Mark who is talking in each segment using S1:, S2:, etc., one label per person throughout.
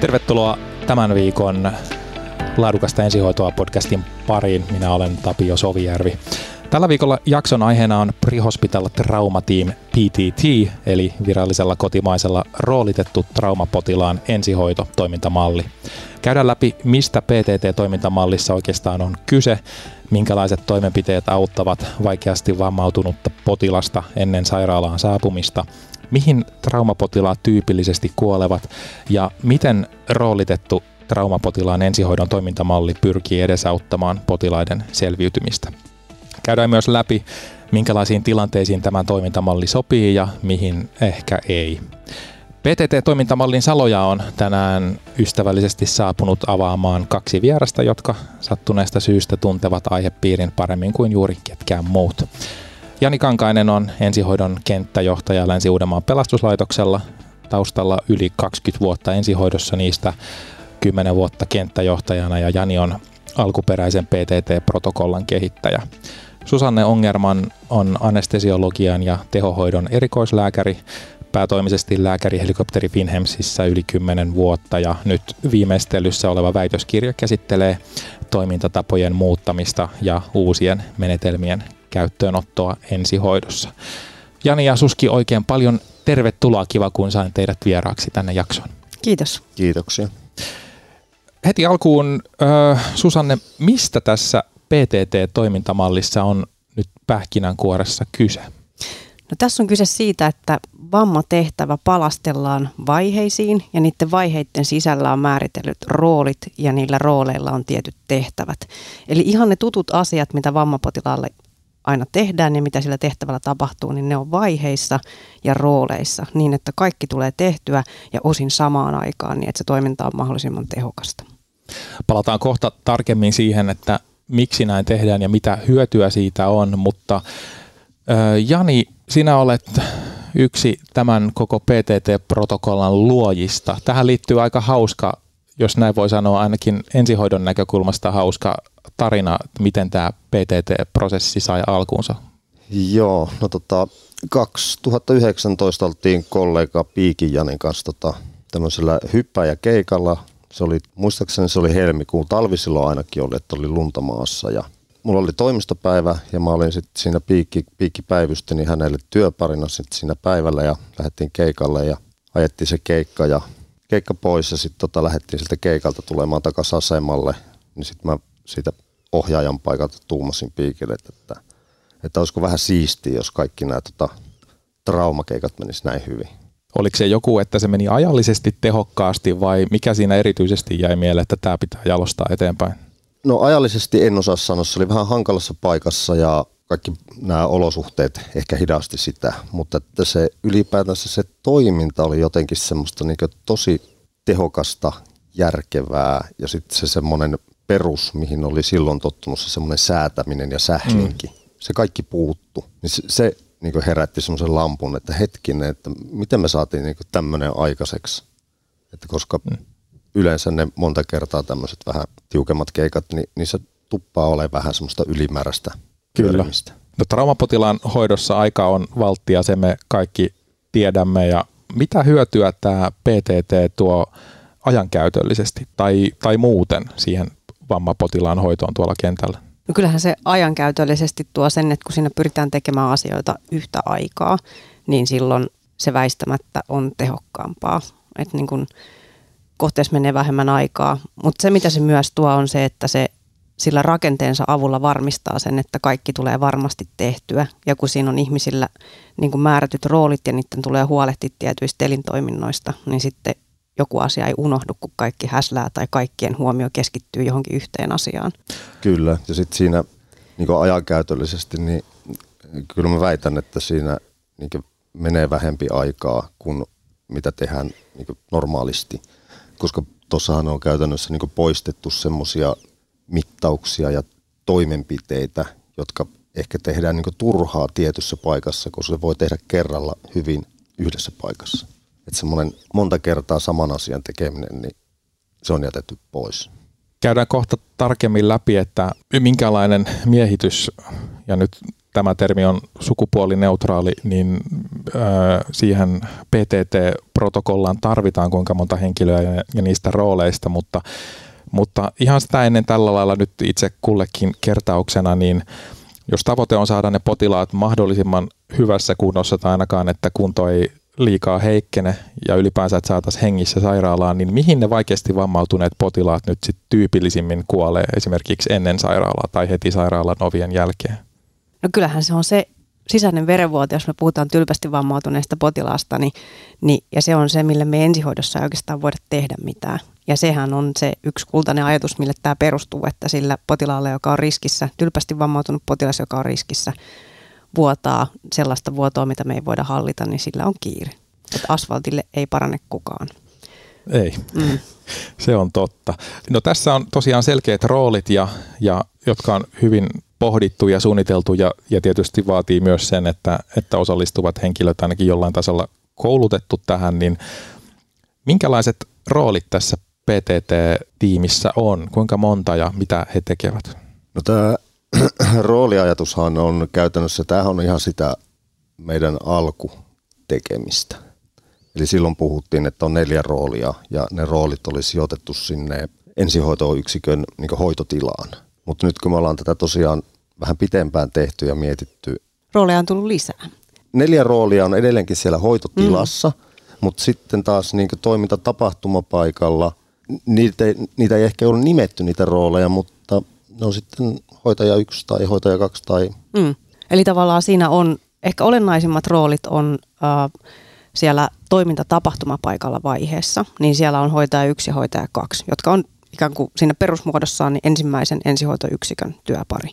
S1: Tervetuloa tämän viikon Laadukasta ensihoitoa podcastin pariin. Minä olen Tapio Sovijärvi. Tällä viikolla jakson aiheena on Prehospital Trauma Team PTT, eli virallisella kotimaisella roolitettu traumapotilaan ensihoito-toimintamalli. Käydään läpi, mistä PTT-toimintamallissa oikeastaan on kyse, minkälaiset toimenpiteet auttavat vaikeasti vammautunutta potilasta ennen sairaalaan saapumista, mihin traumapotilaat tyypillisesti kuolevat ja miten roolitettu traumapotilaan ensihoidon toimintamalli pyrkii edesauttamaan potilaiden selviytymistä. Käydään myös läpi, minkälaisiin tilanteisiin tämä toimintamalli sopii ja mihin ehkä ei. PTT-toimintamallin saloja on tänään ystävällisesti saapunut avaamaan kaksi vierasta, jotka sattuneesta syystä tuntevat aihepiirin paremmin kuin juuri ketkään muut. Jani Kankainen on ensihoidon kenttäjohtaja Länsi-Uudenmaan pelastuslaitoksella. Taustalla yli 20 vuotta ensihoidossa niistä 10 vuotta kenttäjohtajana ja Jani on alkuperäisen PTT-protokollan kehittäjä. Susanne Ongerman on anestesiologian ja tehohoidon erikoislääkäri, päätoimisesti lääkäri helikopteri Finhemsissä yli 10 vuotta ja nyt viimeistelyssä oleva väitöskirja käsittelee toimintatapojen muuttamista ja uusien menetelmien käyttöönottoa ensihoidossa. Jani ja Suski, oikein paljon tervetuloa. Kiva, kun sain teidät vieraaksi tänne jaksoon.
S2: Kiitos.
S3: Kiitoksia.
S1: Heti alkuun, äh, Susanne, mistä tässä PTT-toimintamallissa on nyt pähkinänkuoressa kyse?
S2: No, tässä on kyse siitä, että vammatehtävä palastellaan vaiheisiin ja niiden vaiheiden sisällä on määritellyt roolit ja niillä rooleilla on tietyt tehtävät. Eli ihan ne tutut asiat, mitä vammapotilaalle aina tehdään ja mitä sillä tehtävällä tapahtuu, niin ne on vaiheissa ja rooleissa niin, että kaikki tulee tehtyä ja osin samaan aikaan niin, että se toiminta on mahdollisimman tehokasta.
S1: Palataan kohta tarkemmin siihen, että miksi näin tehdään ja mitä hyötyä siitä on, mutta Jani, sinä olet yksi tämän koko PTT-protokollan luojista. Tähän liittyy aika hauska, jos näin voi sanoa, ainakin ensihoidon näkökulmasta hauska tarina, miten tämä PTT-prosessi sai alkuunsa?
S3: Joo, no tota, 2019 oltiin kollega Piikin Janin kanssa tota, tämmöisellä hyppäjäkeikalla. Se oli, muistaakseni se oli helmikuun talvi silloin ainakin oli, että oli lunta maassa ja mulla oli toimistopäivä ja mä olin sitten siinä piikki, piikki päivystin niin hänelle työparina sitten siinä päivällä ja lähdettiin keikalle ja ajettiin se keikka ja keikka pois ja sitten tota, lähdettiin siltä keikalta tulemaan takaisin asemalle. Niin sitten mä siitä ohjaajan paikalta tuumasin piikille, että, että olisiko vähän siistiä, jos kaikki nämä tota, traumakeikat menis näin hyvin.
S1: Oliko se joku, että se meni ajallisesti tehokkaasti vai mikä siinä erityisesti jäi mieleen, että tämä pitää jalostaa eteenpäin?
S3: No ajallisesti en osaa sanoa, se oli vähän hankalassa paikassa ja kaikki nämä olosuhteet ehkä hidasti sitä, mutta että se ylipäätänsä se toiminta oli jotenkin semmoista niin tosi tehokasta, järkevää ja sitten se semmoinen perus, mihin oli silloin tottunut se semmoinen säätäminen ja sählinki, mm. se kaikki puuttu. Niin se, se niin herätti semmoisen lampun, että hetkinen, että miten me saatiin niin tämmöinen aikaiseksi. Että koska mm. yleensä ne monta kertaa tämmöiset vähän tiukemmat keikat, niin, niin se tuppaa ole vähän semmoista ylimääräistä Kyllä.
S1: No, traumapotilaan hoidossa aika on valttia, se me kaikki tiedämme. Ja mitä hyötyä tämä PTT tuo ajankäytöllisesti tai, tai muuten siihen vammapotilaan hoitoon tuolla kentällä?
S2: No kyllähän se ajankäytöllisesti tuo sen, että kun siinä pyritään tekemään asioita yhtä aikaa, niin silloin se väistämättä on tehokkaampaa. Että niin kun kohteessa menee vähemmän aikaa. Mutta se, mitä se myös tuo, on se, että se sillä rakenteensa avulla varmistaa sen, että kaikki tulee varmasti tehtyä. Ja kun siinä on ihmisillä niin kuin määrätyt roolit ja niiden tulee huolehtia tietyistä elintoiminnoista, niin sitten joku asia ei unohdu, kun kaikki häslää tai kaikkien huomio keskittyy johonkin yhteen asiaan.
S3: Kyllä, ja sitten siinä niin ajankäytöllisesti, niin kyllä mä väitän, että siinä niin menee vähempi aikaa kuin mitä tehdään niin normaalisti, koska tuossahan on käytännössä niin poistettu semmoisia mittauksia ja toimenpiteitä, jotka ehkä tehdään niin turhaa tietyssä paikassa, koska se voi tehdä kerralla hyvin yhdessä paikassa. Että semmoinen monta kertaa saman asian tekeminen, niin se on jätetty pois.
S1: Käydään kohta tarkemmin läpi, että minkälainen miehitys, ja nyt tämä termi on sukupuolineutraali, niin siihen PTT-protokollaan tarvitaan kuinka monta henkilöä ja niistä rooleista, mutta, mutta ihan sitä ennen tällä lailla nyt itse kullekin kertauksena, niin jos tavoite on saada ne potilaat mahdollisimman hyvässä kunnossa tai ainakaan, että kunto ei liikaa heikkene ja ylipäänsä, että saataisiin hengissä sairaalaan, niin mihin ne vaikeasti vammautuneet potilaat nyt sitten tyypillisimmin kuolee esimerkiksi ennen sairaalaa tai heti sairaalan ovien jälkeen?
S2: No kyllähän se on se sisäinen verenvuoto, jos me puhutaan tylpästi vammautuneesta potilaasta, niin, niin, ja se on se, mille me ensihoidossa ei oikeastaan voida tehdä mitään. Ja sehän on se yksi kultainen ajatus, mille tämä perustuu, että sillä potilaalle, joka on riskissä, tylpästi vammautunut potilas, joka on riskissä, vuotaa sellaista vuotoa, mitä me ei voida hallita, niin sillä on kiire. Että asfaltille ei parane kukaan.
S1: Ei, mm. se on totta. No tässä on tosiaan selkeät roolit, ja, ja, jotka on hyvin pohdittu ja suunniteltu ja, ja tietysti vaatii myös sen, että, että osallistuvat henkilöt ainakin jollain tasolla koulutettu tähän, niin minkälaiset roolit tässä PTT-tiimissä on? Kuinka monta ja mitä he tekevät?
S3: No tämä rooliajatushan on käytännössä, tämähän on ihan sitä meidän alkutekemistä. Eli silloin puhuttiin, että on neljä roolia ja ne roolit olisi sijoitettu sinne ensihoitoyksikön niin hoitotilaan. Mutta nyt kun me ollaan tätä tosiaan vähän pitempään tehty ja mietitty.
S2: Rooleja on tullut lisää.
S3: Neljä roolia on edelleenkin siellä hoitotilassa, mm. mutta sitten taas niin toiminta tapahtumapaikalla, niitä, niitä ei ehkä ole nimetty niitä rooleja, mutta ne on sitten hoitaja yksi tai hoitaja kaksi tai...
S2: Mm. Eli tavallaan siinä on, ehkä olennaisimmat roolit on äh, siellä toimintatapahtumapaikalla vaiheessa, niin siellä on hoitaja yksi ja hoitaja kaksi, jotka on ikään kuin siinä perusmuodossaan niin ensimmäisen ensihoitoyksikön työpari.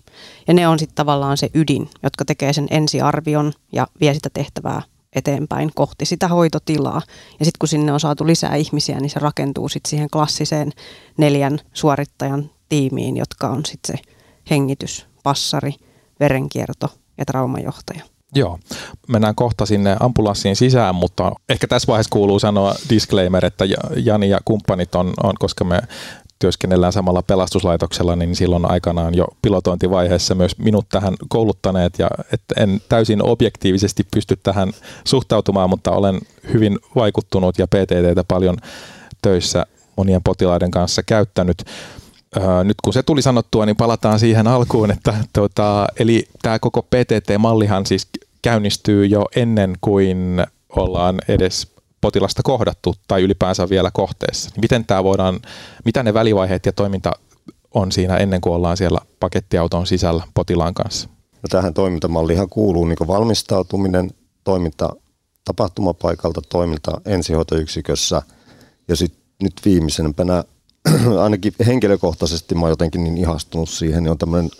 S2: Ja ne on sitten tavallaan se ydin, jotka tekee sen ensiarvion ja vie sitä tehtävää eteenpäin kohti sitä hoitotilaa. Ja sitten kun sinne on saatu lisää ihmisiä, niin se rakentuu sitten siihen klassiseen neljän suorittajan tiimiin, jotka on sitten se hengitys, passari, verenkierto ja traumajohtaja.
S1: Joo, mennään kohta sinne ambulanssiin sisään, mutta ehkä tässä vaiheessa kuuluu sanoa disclaimer, että Jani ja kumppanit on, on koska me työskennellään samalla pelastuslaitoksella, niin silloin aikanaan jo pilotointivaiheessa myös minut tähän kouluttaneet ja että en täysin objektiivisesti pysty tähän suhtautumaan, mutta olen hyvin vaikuttunut ja PTTtä paljon töissä monien potilaiden kanssa käyttänyt. nyt kun se tuli sanottua, niin palataan siihen alkuun, että tuota, eli tämä koko PTT-mallihan siis käynnistyy jo ennen kuin ollaan edes potilasta kohdattu tai ylipäänsä vielä kohteessa. Niin miten tämä voidaan, mitä ne välivaiheet ja toiminta on siinä ennen kuin ollaan siellä pakettiauton sisällä potilaan kanssa?
S3: No tähän toimintamallihan kuuluu niin valmistautuminen, toiminta tapahtumapaikalta, toiminta ensihoitoyksikössä ja sitten nyt viimeisempänä, ainakin henkilökohtaisesti mä oon jotenkin niin ihastunut siihen, niin on tämmöinen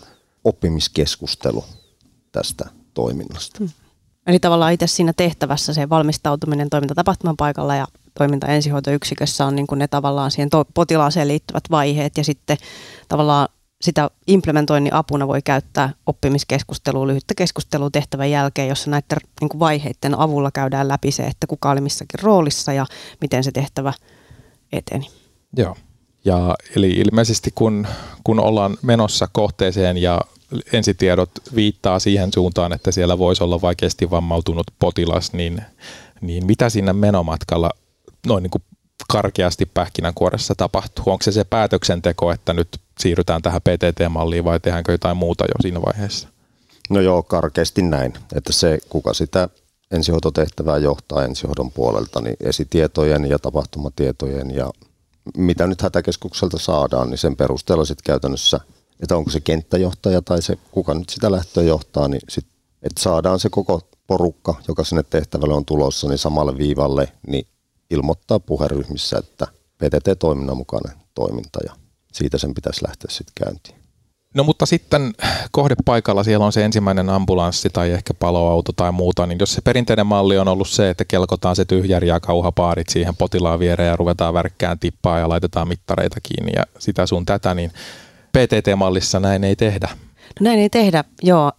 S3: oppimiskeskustelu tästä toiminnasta. Hmm.
S2: Eli tavallaan itse siinä tehtävässä se valmistautuminen toiminta tapahtuman paikalla ja toiminta ensihoitoyksikössä on niin kuin ne tavallaan siihen to- potilaaseen liittyvät vaiheet ja sitten tavallaan sitä implementoinnin apuna voi käyttää oppimiskeskustelua, lyhyttä keskustelua tehtävän jälkeen, jossa näiden niin kuin vaiheiden avulla käydään läpi se, että kuka oli missäkin roolissa ja miten se tehtävä eteni.
S1: Joo. Ja eli ilmeisesti kun, kun ollaan menossa kohteeseen ja ensitiedot viittaa siihen suuntaan, että siellä voisi olla vaikeasti vammautunut potilas, niin, niin mitä siinä menomatkalla noin niin kuin karkeasti pähkinänkuoressa tapahtuu? Onko se se päätöksenteko, että nyt siirrytään tähän PTT-malliin vai tehdäänkö jotain muuta jo siinä vaiheessa?
S3: No joo, karkeasti näin. Että se, kuka sitä ensihoitotehtävää johtaa ensihoidon puolelta, niin esitietojen ja tapahtumatietojen ja mitä nyt hätäkeskukselta saadaan, niin sen perusteella sitten käytännössä – että onko se kenttäjohtaja tai se, kuka nyt sitä lähtöä johtaa, niin sit, että saadaan se koko porukka, joka sinne tehtävälle on tulossa, niin samalle viivalle, niin ilmoittaa puheryhmissä, että PTT-toiminnan mukainen toiminta ja siitä sen pitäisi lähteä sitten käyntiin.
S1: No mutta sitten kohdepaikalla siellä on se ensimmäinen ambulanssi tai ehkä paloauto tai muuta, niin jos se perinteinen malli on ollut se, että kelkotaan se tyhjäri ja kauhapaarit siihen potilaan viereen ja ruvetaan värkkään tippaa ja laitetaan mittareita kiinni ja sitä sun tätä, niin PTT-mallissa näin ei tehdä.
S2: No näin ei tehdä, joo.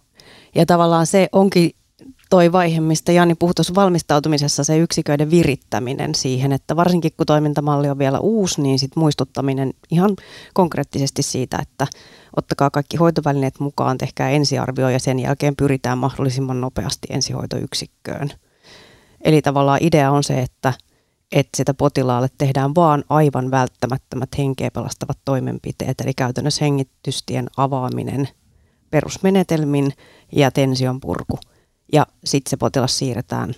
S2: Ja tavallaan se onkin toi vaihe, mistä Jani puhui tuossa valmistautumisessa, se yksiköiden virittäminen siihen, että varsinkin kun toimintamalli on vielä uusi, niin sit muistuttaminen ihan konkreettisesti siitä, että ottakaa kaikki hoitovälineet mukaan, tehkää ensiarvio ja sen jälkeen pyritään mahdollisimman nopeasti ensihoitoyksikköön. Eli tavallaan idea on se, että, että sitä potilaalle tehdään vaan aivan välttämättömät henkeä pelastavat toimenpiteet, eli käytännössä hengitystien avaaminen perusmenetelmin ja tension purku. Ja sitten se potilas siirretään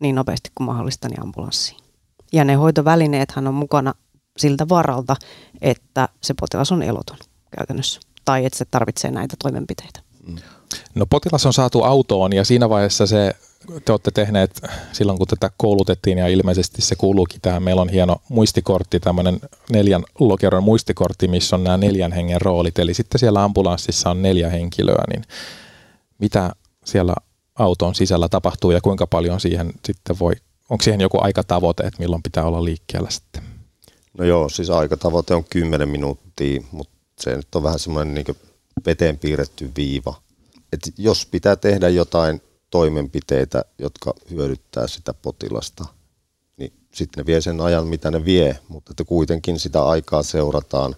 S2: niin nopeasti kuin mahdollista niin ambulanssiin. Ja ne hoitovälineethän on mukana siltä varalta, että se potilas on eloton käytännössä tai että se tarvitsee näitä toimenpiteitä.
S1: No potilas on saatu autoon ja siinä vaiheessa se te olette tehneet silloin, kun tätä koulutettiin ja ilmeisesti se kuuluukin tähän. Meillä on hieno muistikortti, tämmöinen neljän lokeron muistikortti, missä on nämä neljän hengen roolit. Eli sitten siellä ambulanssissa on neljä henkilöä, niin mitä siellä auton sisällä tapahtuu ja kuinka paljon siihen sitten voi, onko siihen joku aikatavoite, että milloin pitää olla liikkeellä sitten?
S3: No joo, siis aikatavoite on 10 minuuttia, mutta se nyt on vähän semmoinen niin veteen piirretty viiva. Et jos pitää tehdä jotain toimenpiteitä, jotka hyödyttää sitä potilasta, niin sitten ne vie sen ajan, mitä ne vie, mutta että kuitenkin sitä aikaa seurataan.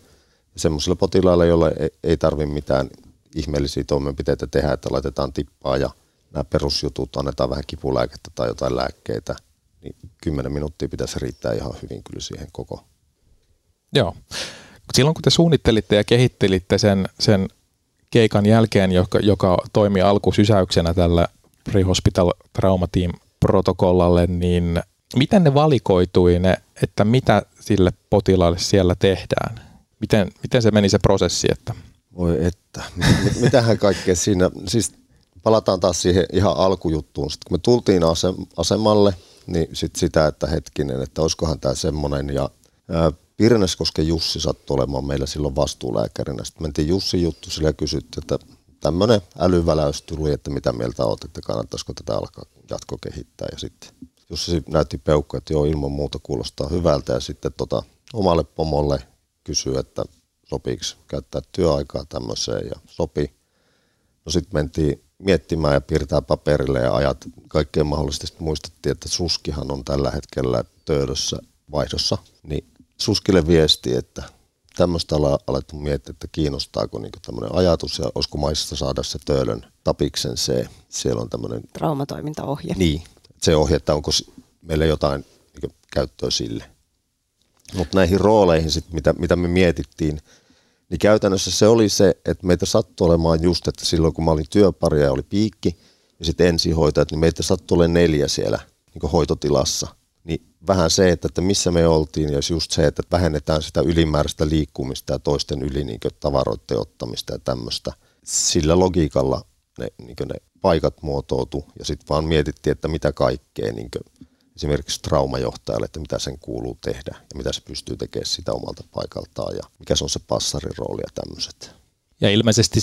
S3: Semmoisilla potilailla, joilla ei tarvitse mitään ihmeellisiä toimenpiteitä tehdä, että laitetaan tippaa ja nämä perusjutut, annetaan vähän kipulääkettä tai jotain lääkkeitä, niin 10 minuuttia pitäisi riittää ihan hyvin kyllä siihen koko.
S1: Joo. Silloin kun te suunnittelitte ja kehittelitte sen, sen keikan jälkeen, joka, joka toimi alkusysäyksenä tällä Pre-Hospital Trauma Team protokollalle, niin miten ne valikoitui ne, että mitä sille potilaalle siellä tehdään? Miten, miten se meni se prosessi? Että?
S3: Voi että, mitähän kaikkea siinä, siis palataan taas siihen ihan alkujuttuun. Sitten kun me tultiin asemalle, niin sit sitä, että hetkinen, että olisikohan tämä semmoinen. Ja Pirneskosken Jussi sattui olemaan meillä silloin vastuulääkärinä. Sitten mentiin Jussi juttu sillä kysyttiin, että tämmöinen älyväläys tuli, että mitä mieltä olet, että kannattaisiko tätä alkaa jatko kehittää. Ja sitten Jussi näytti peukku, että joo ilman muuta kuulostaa hyvältä ja sitten tota, omalle pomolle kysyi, että sopiiko käyttää työaikaa tämmöiseen ja sopi. No sitten mentiin miettimään ja piirtää paperille ja ajat kaikkeen mahdollisesti. Muistettiin, että Suskihan on tällä hetkellä töydössä vaihdossa, niin Suskille viesti, että tämmöistä ollaan alettu miettiä, että kiinnostaako niin tämmöinen ajatus ja olisiko maista saada se Töölön tapiksen se. Siellä on tämmöinen...
S2: Traumatoimintaohje.
S3: Niin, se ohje, että onko meillä jotain niin käyttöä sille. Mutta näihin rooleihin, sit, mitä, mitä me mietittiin, niin käytännössä se oli se, että meitä sattui olemaan just, että silloin kun mä olin työpari ja oli piikki ja sitten ensihoitajat, niin meitä sattui olemaan neljä siellä niin hoitotilassa – niin vähän se, että, että missä me oltiin ja just se, että vähennetään sitä ylimääräistä liikkumista ja toisten yli niin tavaroiden ottamista ja tämmöistä. Sillä logiikalla ne, niin ne paikat muotoutu ja sitten vaan mietittiin, että mitä kaikkea niin esimerkiksi traumajohtajalle, että mitä sen kuuluu tehdä ja mitä se pystyy tekemään sitä omalta paikaltaan ja mikä se on se passarin rooli ja tämmöiset.
S1: Ja ilmeisesti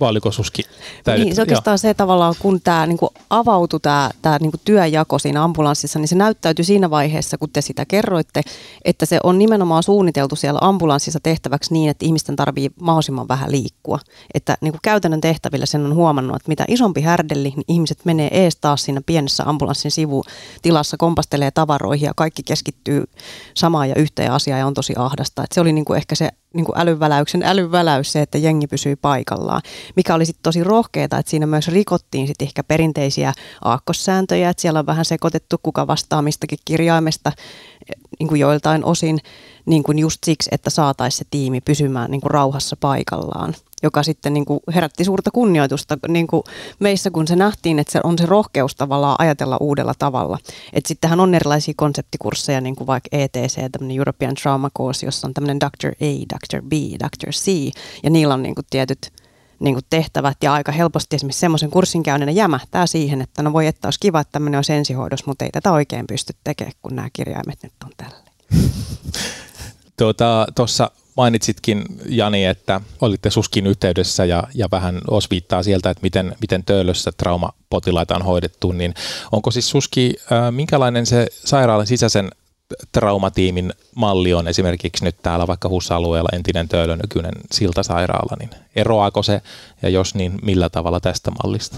S1: vaalikosuskin
S2: täydet, Niin, se oikeastaan joo. se tavallaan, kun tämä niinku avautui tämä, tämä niinku työjako siinä ambulanssissa, niin se näyttäytyi siinä vaiheessa, kun te sitä kerroitte, että se on nimenomaan suunniteltu siellä ambulanssissa tehtäväksi niin, että ihmisten tarvii mahdollisimman vähän liikkua. Että niinku käytännön tehtävillä sen on huomannut, että mitä isompi härdelli, niin ihmiset menee ees taas siinä pienessä ambulanssin sivutilassa, kompastelee tavaroihin ja kaikki keskittyy samaan ja yhteen asiaan ja on tosi ahdasta. Et se oli niinku ehkä se niin kuin älyväläyksen älyväläys se, että jengi pysyy paikallaan, mikä oli sitten tosi rohkeeta, että siinä myös rikottiin sitten ehkä perinteisiä aakkossääntöjä, että siellä on vähän sekoitettu kuka vastaa mistäkin kirjaimesta niin kuin joiltain osin niin kuin just siksi, että saataisiin se tiimi pysymään niin kuin rauhassa paikallaan joka sitten niin kuin herätti suurta kunnioitusta niin kuin meissä, kun se nähtiin, että se on se rohkeus tavallaan ajatella uudella tavalla. Sittenhän on erilaisia konseptikursseja, niin kuin vaikka ETC, tämmöinen European Trauma Course, jossa on tämmöinen Dr. A, Dr. B, Dr. C, ja niillä on niin kuin tietyt niin kuin tehtävät ja aika helposti esimerkiksi semmoisen kurssin käynneenä jämähtää siihen, että no voi että olisi kiva, että tämmöinen olisi ensihoidossa, mutta ei tätä oikein pysty tekemään, kun nämä kirjaimet nyt on tällä.
S1: Tuota, mainitsitkin, Jani, että olitte suskin yhteydessä ja, ja vähän osviittaa sieltä, että miten, miten töölössä traumapotilaita on hoidettu, niin onko siis suski, äh, minkälainen se sairaalan sisäisen traumatiimin malli on esimerkiksi nyt täällä vaikka HUS-alueella entinen Töölö, nykyinen siltasairaala, niin eroaako se ja jos niin, millä tavalla tästä mallista?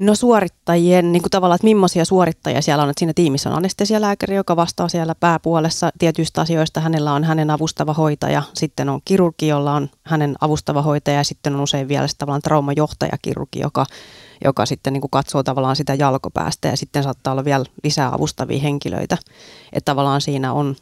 S2: No suorittajien, niin kuin tavallaan, että millaisia suorittajia siellä on. Että siinä tiimissä on anestesialääkäri, joka vastaa siellä pääpuolessa tietyistä asioista. Hänellä on hänen avustava hoitaja. Sitten on kirurgi, jolla on hänen avustava hoitaja. Ja sitten on usein vielä tavallaan traumajohtaja kirurgi, joka, joka sitten niin kuin katsoo tavallaan sitä jalkopäästä. Ja sitten saattaa olla vielä lisää avustavia henkilöitä. Että tavallaan siinä on,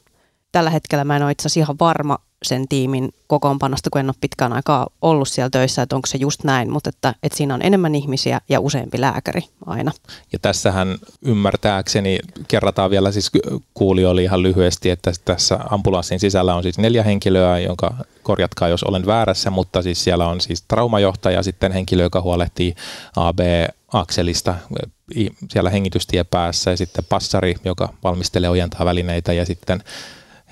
S2: tällä hetkellä mä en ole itse asiassa ihan varma, sen tiimin kokoonpanosta, kun en ole pitkään aikaa ollut siellä töissä, että onko se just näin, mutta että, että siinä on enemmän ihmisiä ja useampi lääkäri aina.
S1: Ja tässähän ymmärtääkseni kerrataan vielä siis kuulijoille ihan lyhyesti, että tässä ambulanssin sisällä on siis neljä henkilöä, jonka korjatkaa jos olen väärässä, mutta siis siellä on siis traumajohtaja, sitten henkilö, joka huolehtii AB-akselista siellä hengitystie päässä ja sitten passari, joka valmistelee ojentaa välineitä ja sitten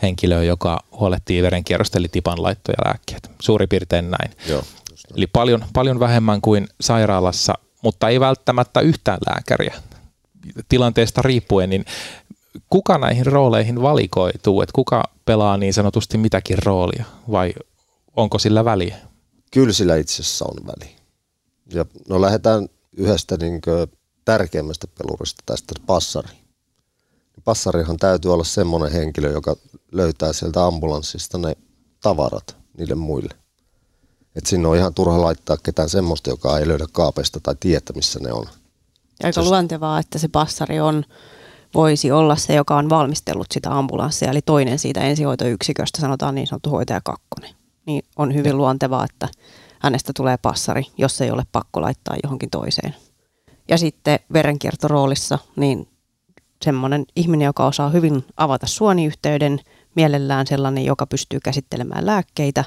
S1: henkilöä, joka huolehtii verenkierrosta, eli tipan laittoja lääkkeet. Suuri piirtein näin.
S3: Joo,
S1: eli paljon, paljon vähemmän kuin sairaalassa, mutta ei välttämättä yhtään lääkäriä. Tilanteesta riippuen, niin kuka näihin rooleihin valikoituu, että kuka pelaa niin sanotusti mitäkin roolia, vai onko sillä väliä?
S3: Kyllä sillä itse asiassa on väli. Ja no lähdetään yhdestä niin tärkeimmästä pelurista tästä passari. Passarihan täytyy olla semmoinen henkilö, joka löytää sieltä ambulanssista ne tavarat niille muille. Et sinne on ihan turha laittaa ketään semmoista, joka ei löydä kaapeista tai tietä, missä ne on.
S2: Aika luontevaa, että se passari on, voisi olla se, joka on valmistellut sitä ambulanssia, eli toinen siitä ensihoitoyksiköstä, sanotaan niin sanottu hoitaja kakkonen. Niin on hyvin ja. luontevaa, että hänestä tulee passari, jos ei ole pakko laittaa johonkin toiseen. Ja sitten verenkiertoroolissa, niin semmoinen ihminen, joka osaa hyvin avata suoniyhteyden, mielellään sellainen, joka pystyy käsittelemään lääkkeitä.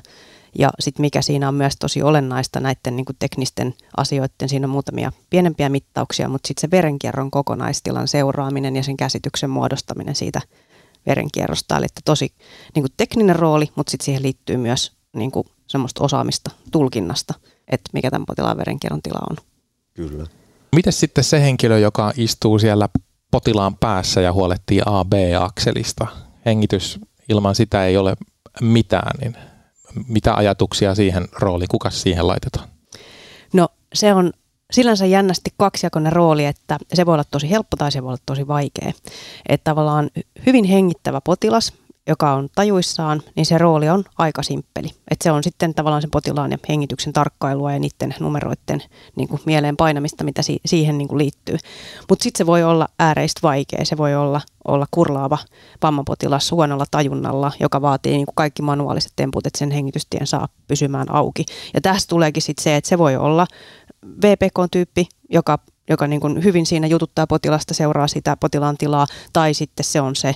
S2: Ja sitten mikä siinä on myös tosi olennaista näiden niin teknisten asioiden, siinä on muutamia pienempiä mittauksia, mutta sitten se verenkierron kokonaistilan seuraaminen ja sen käsityksen muodostaminen siitä verenkierrosta. Eli että tosi niin tekninen rooli, mutta sitten siihen liittyy myös niin kuin semmoista osaamista tulkinnasta, että mikä tämän potilaan verenkierron tila on.
S3: Kyllä.
S1: Miten sitten se henkilö, joka istuu siellä potilaan päässä ja huolehtii AB-akselista. Hengitys ilman sitä ei ole mitään, niin mitä ajatuksia siihen rooliin, kuka siihen laitetaan?
S2: No se on sillänsä jännästi kaksijakoinen rooli, että se voi olla tosi helppo tai se voi olla tosi vaikea. Että tavallaan hyvin hengittävä potilas, joka on tajuissaan, niin se rooli on aika simppeli. Että se on sitten tavallaan sen potilaan ja hengityksen tarkkailua ja niiden numeroiden niin kuin mieleen painamista, mitä si- siihen niin kuin liittyy. Mutta sitten se voi olla ääreistä vaikea. Se voi olla, olla kurlaava vammapotilas huonolla tajunnalla, joka vaatii niin kuin kaikki manuaaliset temput, että sen hengitystien saa pysymään auki. Ja tästä tuleekin sitten se, että se voi olla VPK-tyyppi, joka joka niin kuin hyvin siinä jututtaa potilasta, seuraa sitä potilaan tilaa, tai sitten se on se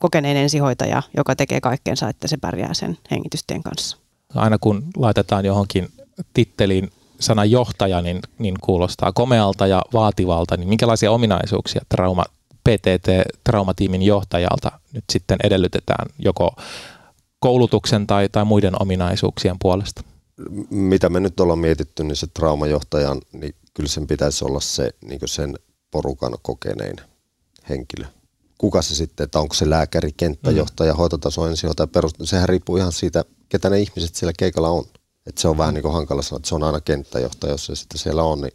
S2: kokeneen ensihoitaja, joka tekee kaikkeensa, että se pärjää sen hengitystien kanssa.
S1: Aina kun laitetaan johonkin titteliin sana johtaja, niin, niin kuulostaa komealta ja vaativalta, niin minkälaisia ominaisuuksia trauma, PTT-traumatiimin johtajalta nyt sitten edellytetään joko koulutuksen tai, tai muiden ominaisuuksien puolesta?
S3: Mitä me nyt ollaan mietitty, niin se traumajohtajan, niin kyllä sen pitäisi olla se niin sen porukan kokenein henkilö kuka se sitten, että onko se lääkäri, kenttäjohtaja, mm. hoitotaso, ensihoitaja, perus, sehän riippuu ihan siitä, ketä ne ihmiset siellä keikalla on. Että se on vähän niin kuin hankala sanoa, että se on aina kenttäjohtaja, jos se sitten siellä on, niin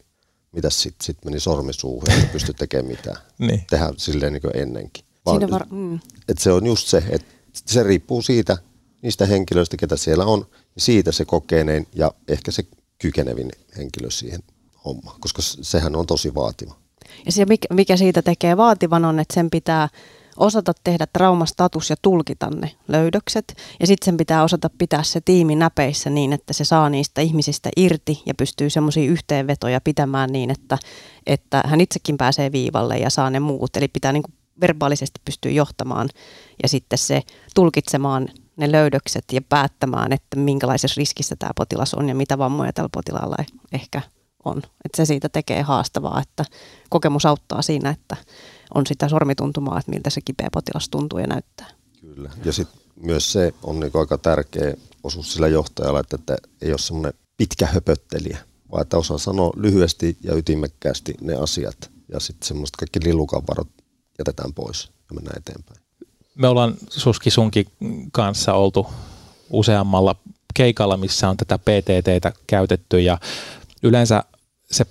S3: mitä sitten sit meni sormi suuhun, että pysty tekemään mitään. niin. Tehdä silleen niin kuin ennenkin. Vaan, var- mm. että se on just se, että se riippuu siitä, niistä henkilöistä, ketä siellä on, niin siitä se kokenein ja ehkä se kykenevin henkilö siihen hommaan, koska sehän on tosi vaativa.
S2: Ja se, mikä siitä tekee vaativan on, että sen pitää osata tehdä traumastatus ja tulkita ne löydökset. Ja sitten sen pitää osata pitää se tiimi näpeissä niin, että se saa niistä ihmisistä irti ja pystyy semmoisia yhteenvetoja pitämään niin, että, että hän itsekin pääsee viivalle ja saa ne muut. Eli pitää niin kuin verbaalisesti pystyä johtamaan ja sitten se tulkitsemaan ne löydökset ja päättämään, että minkälaisessa riskissä tämä potilas on ja mitä vammoja tällä potilaalla ehkä on. Että se siitä tekee haastavaa, että kokemus auttaa siinä, että on sitä sormituntumaa, että miltä se kipeä potilas tuntuu ja näyttää.
S3: Kyllä. Ja sitten myös se on niin aika tärkeä osuus sillä johtajalla, että, että ei ole semmoinen pitkä höpöttelijä, vaan että osaa sanoa lyhyesti ja ytimekkäästi ne asiat. Ja sitten semmoista kaikki lilukanvarot jätetään pois ja mennään eteenpäin.
S1: Me ollaan Suski sunkin kanssa oltu useammalla keikalla, missä on tätä PTTtä käytetty ja yleensä se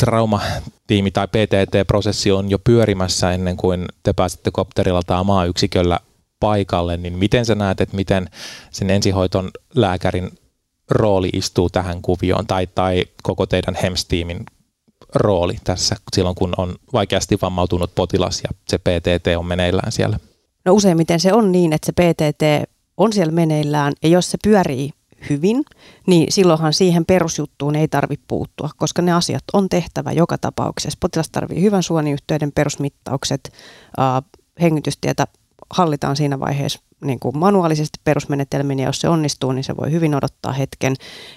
S1: traumatiimi tai PTT-prosessi on jo pyörimässä ennen kuin te pääsette kopterilla tai maayksiköllä paikalle, niin miten sä näet, että miten sen ensihoiton lääkärin rooli istuu tähän kuvioon tai, tai koko teidän HEMS-tiimin rooli tässä silloin, kun on vaikeasti vammautunut potilas ja se PTT on meneillään siellä?
S2: No useimmiten se on niin, että se PTT on siellä meneillään ja jos se pyörii hyvin, niin silloinhan siihen perusjuttuun ei tarvitse puuttua, koska ne asiat on tehtävä joka tapauksessa. Potilas tarvitsee hyvän suoniyhteyden perusmittaukset, äh, hengitystietä hallitaan siinä vaiheessa niin kuin manuaalisesti perusmenetelmin ja jos se onnistuu, niin se voi hyvin odottaa hetken.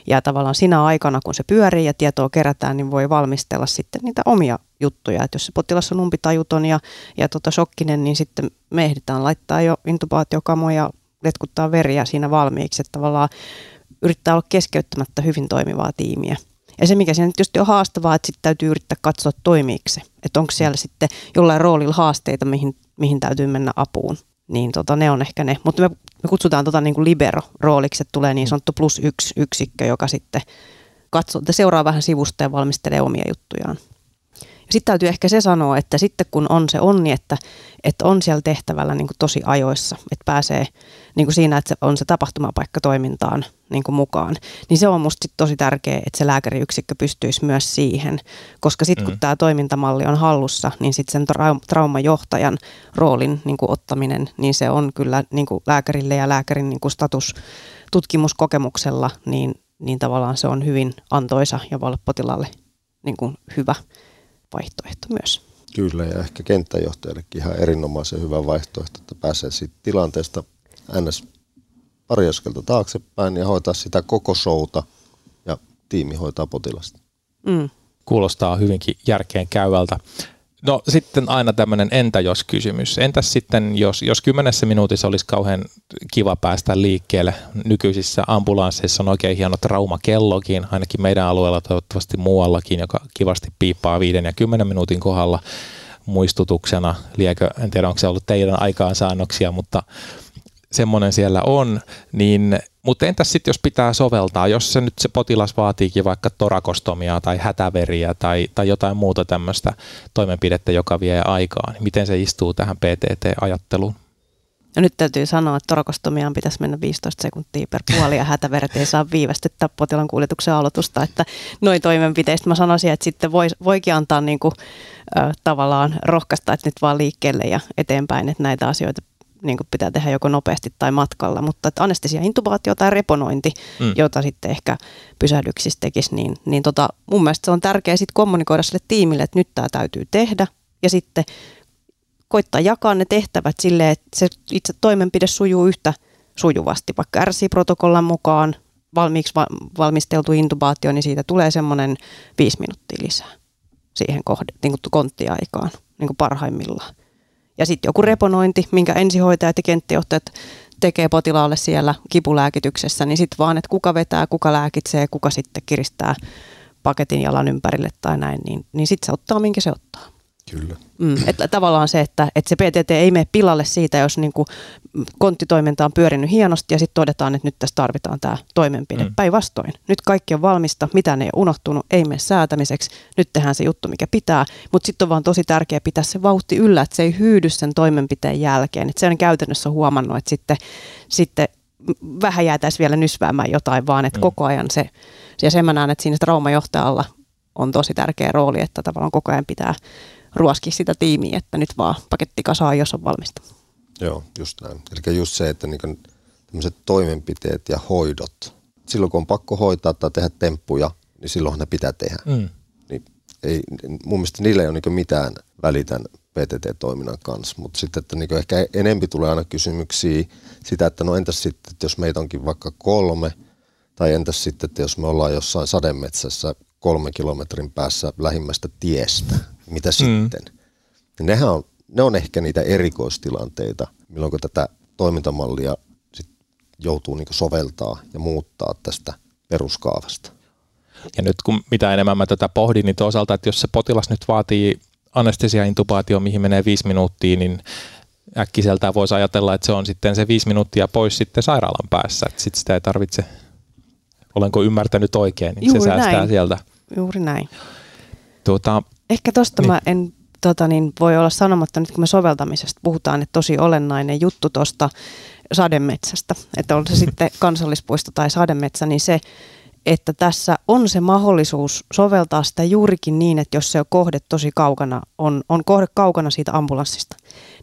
S2: Ja tavallaan siinä aikana, kun se pyörii ja tietoa kerätään, niin voi valmistella sitten niitä omia juttuja. Että jos se potilas on umpitajuton ja, ja tota shokkinen, niin sitten me ehditään laittaa jo intubaatiokamoja, letkuttaa veriä siinä valmiiksi. Että tavallaan yrittää olla keskeyttämättä hyvin toimivaa tiimiä. Ja se, mikä siinä just on haastavaa, että sitten täytyy yrittää katsoa toimiiko se. Että onko siellä sitten jollain roolilla haasteita, mihin, mihin täytyy mennä apuun. Niin tota, ne on ehkä ne. Mutta me, me kutsutaan tota niin kuin libero-rooliksi, että tulee niin sanottu plus yksi yksikkö, joka sitten katsoo, seuraa vähän sivusta ja valmistelee omia juttujaan. Sitten täytyy ehkä se sanoa, että sitten kun on se onni, että, että on siellä tehtävällä niin kuin tosi ajoissa, että pääsee niin kuin siinä, että se on se tapahtumapaikka toimintaan niin kuin mukaan, niin se on musta tosi tärkeää, että se lääkäriyksikkö pystyisi myös siihen, koska sitten kun mm. tämä toimintamalli on hallussa, niin sitten sen trau- traumajohtajan roolin niin kuin ottaminen, niin se on kyllä niin kuin lääkärille ja lääkärin niin kuin status tutkimuskokemuksella, niin, niin tavallaan se on hyvin antoisa ja voi olla potilaalle niin kuin hyvä vaihtoehto myös.
S3: Kyllä, ja ehkä kenttäjohtajallekin ihan erinomaisen hyvä vaihtoehto, että pääsee siitä tilanteesta ns. pari askelta taaksepäin ja hoitaa sitä koko showta ja tiimi hoitaa potilasta.
S1: Mm. Kuulostaa hyvinkin järkeen käyvältä. No sitten aina tämmöinen entä jos kysymys. Entäs sitten, jos, jos kymmenessä minuutissa olisi kauhean kiva päästä liikkeelle. Nykyisissä ambulansseissa on oikein hieno traumakellokin, ainakin meidän alueella toivottavasti muuallakin, joka kivasti piippaa viiden ja kymmenen minuutin kohdalla muistutuksena. Liekö, en tiedä onko se ollut teidän aikaansaannoksia, mutta semmoinen siellä on, niin mutta entäs sitten, jos pitää soveltaa, jos se nyt se potilas vaatiikin vaikka torakostomia tai hätäveriä tai, tai jotain muuta tämmöistä toimenpidettä, joka vie aikaa, niin miten se istuu tähän PTT-ajatteluun?
S2: No nyt täytyy sanoa, että torakostomiaan pitäisi mennä 15 sekuntia per puoli ja hätäveret ei saa viivästyttää potilaan kuljetuksen aloitusta. Että noin toimenpiteistä mä sanoisin, että sitten voi, voikin antaa niin kuin, äh, tavallaan rohkaista, että nyt vaan liikkeelle ja eteenpäin, että näitä asioita niin kuin pitää tehdä joko nopeasti tai matkalla, mutta että anestesia, intubaatio tai reponointi, mm. jota sitten ehkä pysähdyksissä tekisi, niin, niin tota, mun mielestä se on tärkeää sitten kommunikoida sille tiimille, että nyt tämä täytyy tehdä ja sitten koittaa jakaa ne tehtävät silleen, että se itse toimenpide sujuu yhtä sujuvasti, vaikka RC-protokollan mukaan valmiiksi va- valmisteltu intubaatio, niin siitä tulee semmoinen viisi minuuttia lisää siihen kohde, niin kuin konttiaikaan niin kuin parhaimmillaan. Ja sitten joku reponointi, minkä ensihoitajat ja kenttijohtajat tekee potilaalle siellä kipulääkityksessä, niin sitten vaan, että kuka vetää, kuka lääkitsee, kuka sitten kiristää paketin jalan ympärille tai näin, niin, niin sitten se ottaa, minkä se ottaa.
S3: Kyllä.
S2: Mm, että tavallaan se, että, että se PTT ei mene pilalle siitä, jos niin kuin konttitoiminta on pyörinyt hienosti ja sitten todetaan, että nyt tässä tarvitaan tämä toimenpide. Mm. Päinvastoin. Nyt kaikki on valmista, mitään ei ole unohtunut, ei mene säätämiseksi. Nyt tehdään se juttu, mikä pitää. Mutta sitten on vaan tosi tärkeää pitää se vauhti yllä, että se ei hyydy sen toimenpiteen jälkeen. Että se on käytännössä huomannut, että sitten, sitten vähän jäätäisiin vielä nysväämään jotain, vaan että mm. koko ajan se, ja sen mä näen, että siinä traumajohtajalla on tosi tärkeä rooli, että tavallaan koko ajan pitää ruoski sitä tiimiä, että nyt vaan paketti kasaa, jos on valmista.
S3: Joo, just näin. Eli just se, että niin tämmöiset toimenpiteet ja hoidot, silloin kun on pakko hoitaa tai tehdä temppuja, niin silloin ne pitää tehdä. Mm. Niin ei, mun mielestä niillä ei ole niin mitään välitän PTT-toiminnan kanssa, mutta sitten, että niin ehkä enempi tulee aina kysymyksiä sitä, että no entäs sitten, että jos meitä onkin vaikka kolme, tai entäs sitten, että jos me ollaan jossain sademetsässä kolmen kilometrin päässä lähimmästä tiestä, mitä mm. sitten? Ja nehän on, ne on ehkä niitä erikoistilanteita, milloin tätä toimintamallia sit joutuu niin soveltaa ja muuttaa tästä peruskaavasta.
S1: Ja nyt kun mitä enemmän mä tätä pohdin, niin toisaalta, että jos se potilas nyt vaatii anestesia-intubaatio, mihin menee viisi minuuttia, niin äkkiseltään voisi ajatella, että se on sitten se viisi minuuttia pois sitten sairaalan päässä, että sitten sitä ei tarvitse, olenko ymmärtänyt oikein, niin Juuri se säästää
S2: näin.
S1: sieltä.
S2: Juuri näin.
S1: Tuota,
S2: Ehkä tuosta niin. mä en tota niin, voi olla sanomatta nyt, kun me soveltamisesta puhutaan, että tosi olennainen juttu tuosta sademetsästä, että on se sitten kansallispuisto tai sademetsä, niin se, että tässä on se mahdollisuus soveltaa sitä juurikin niin, että jos se on kohde tosi kaukana, on, on kohde kaukana siitä ambulanssista,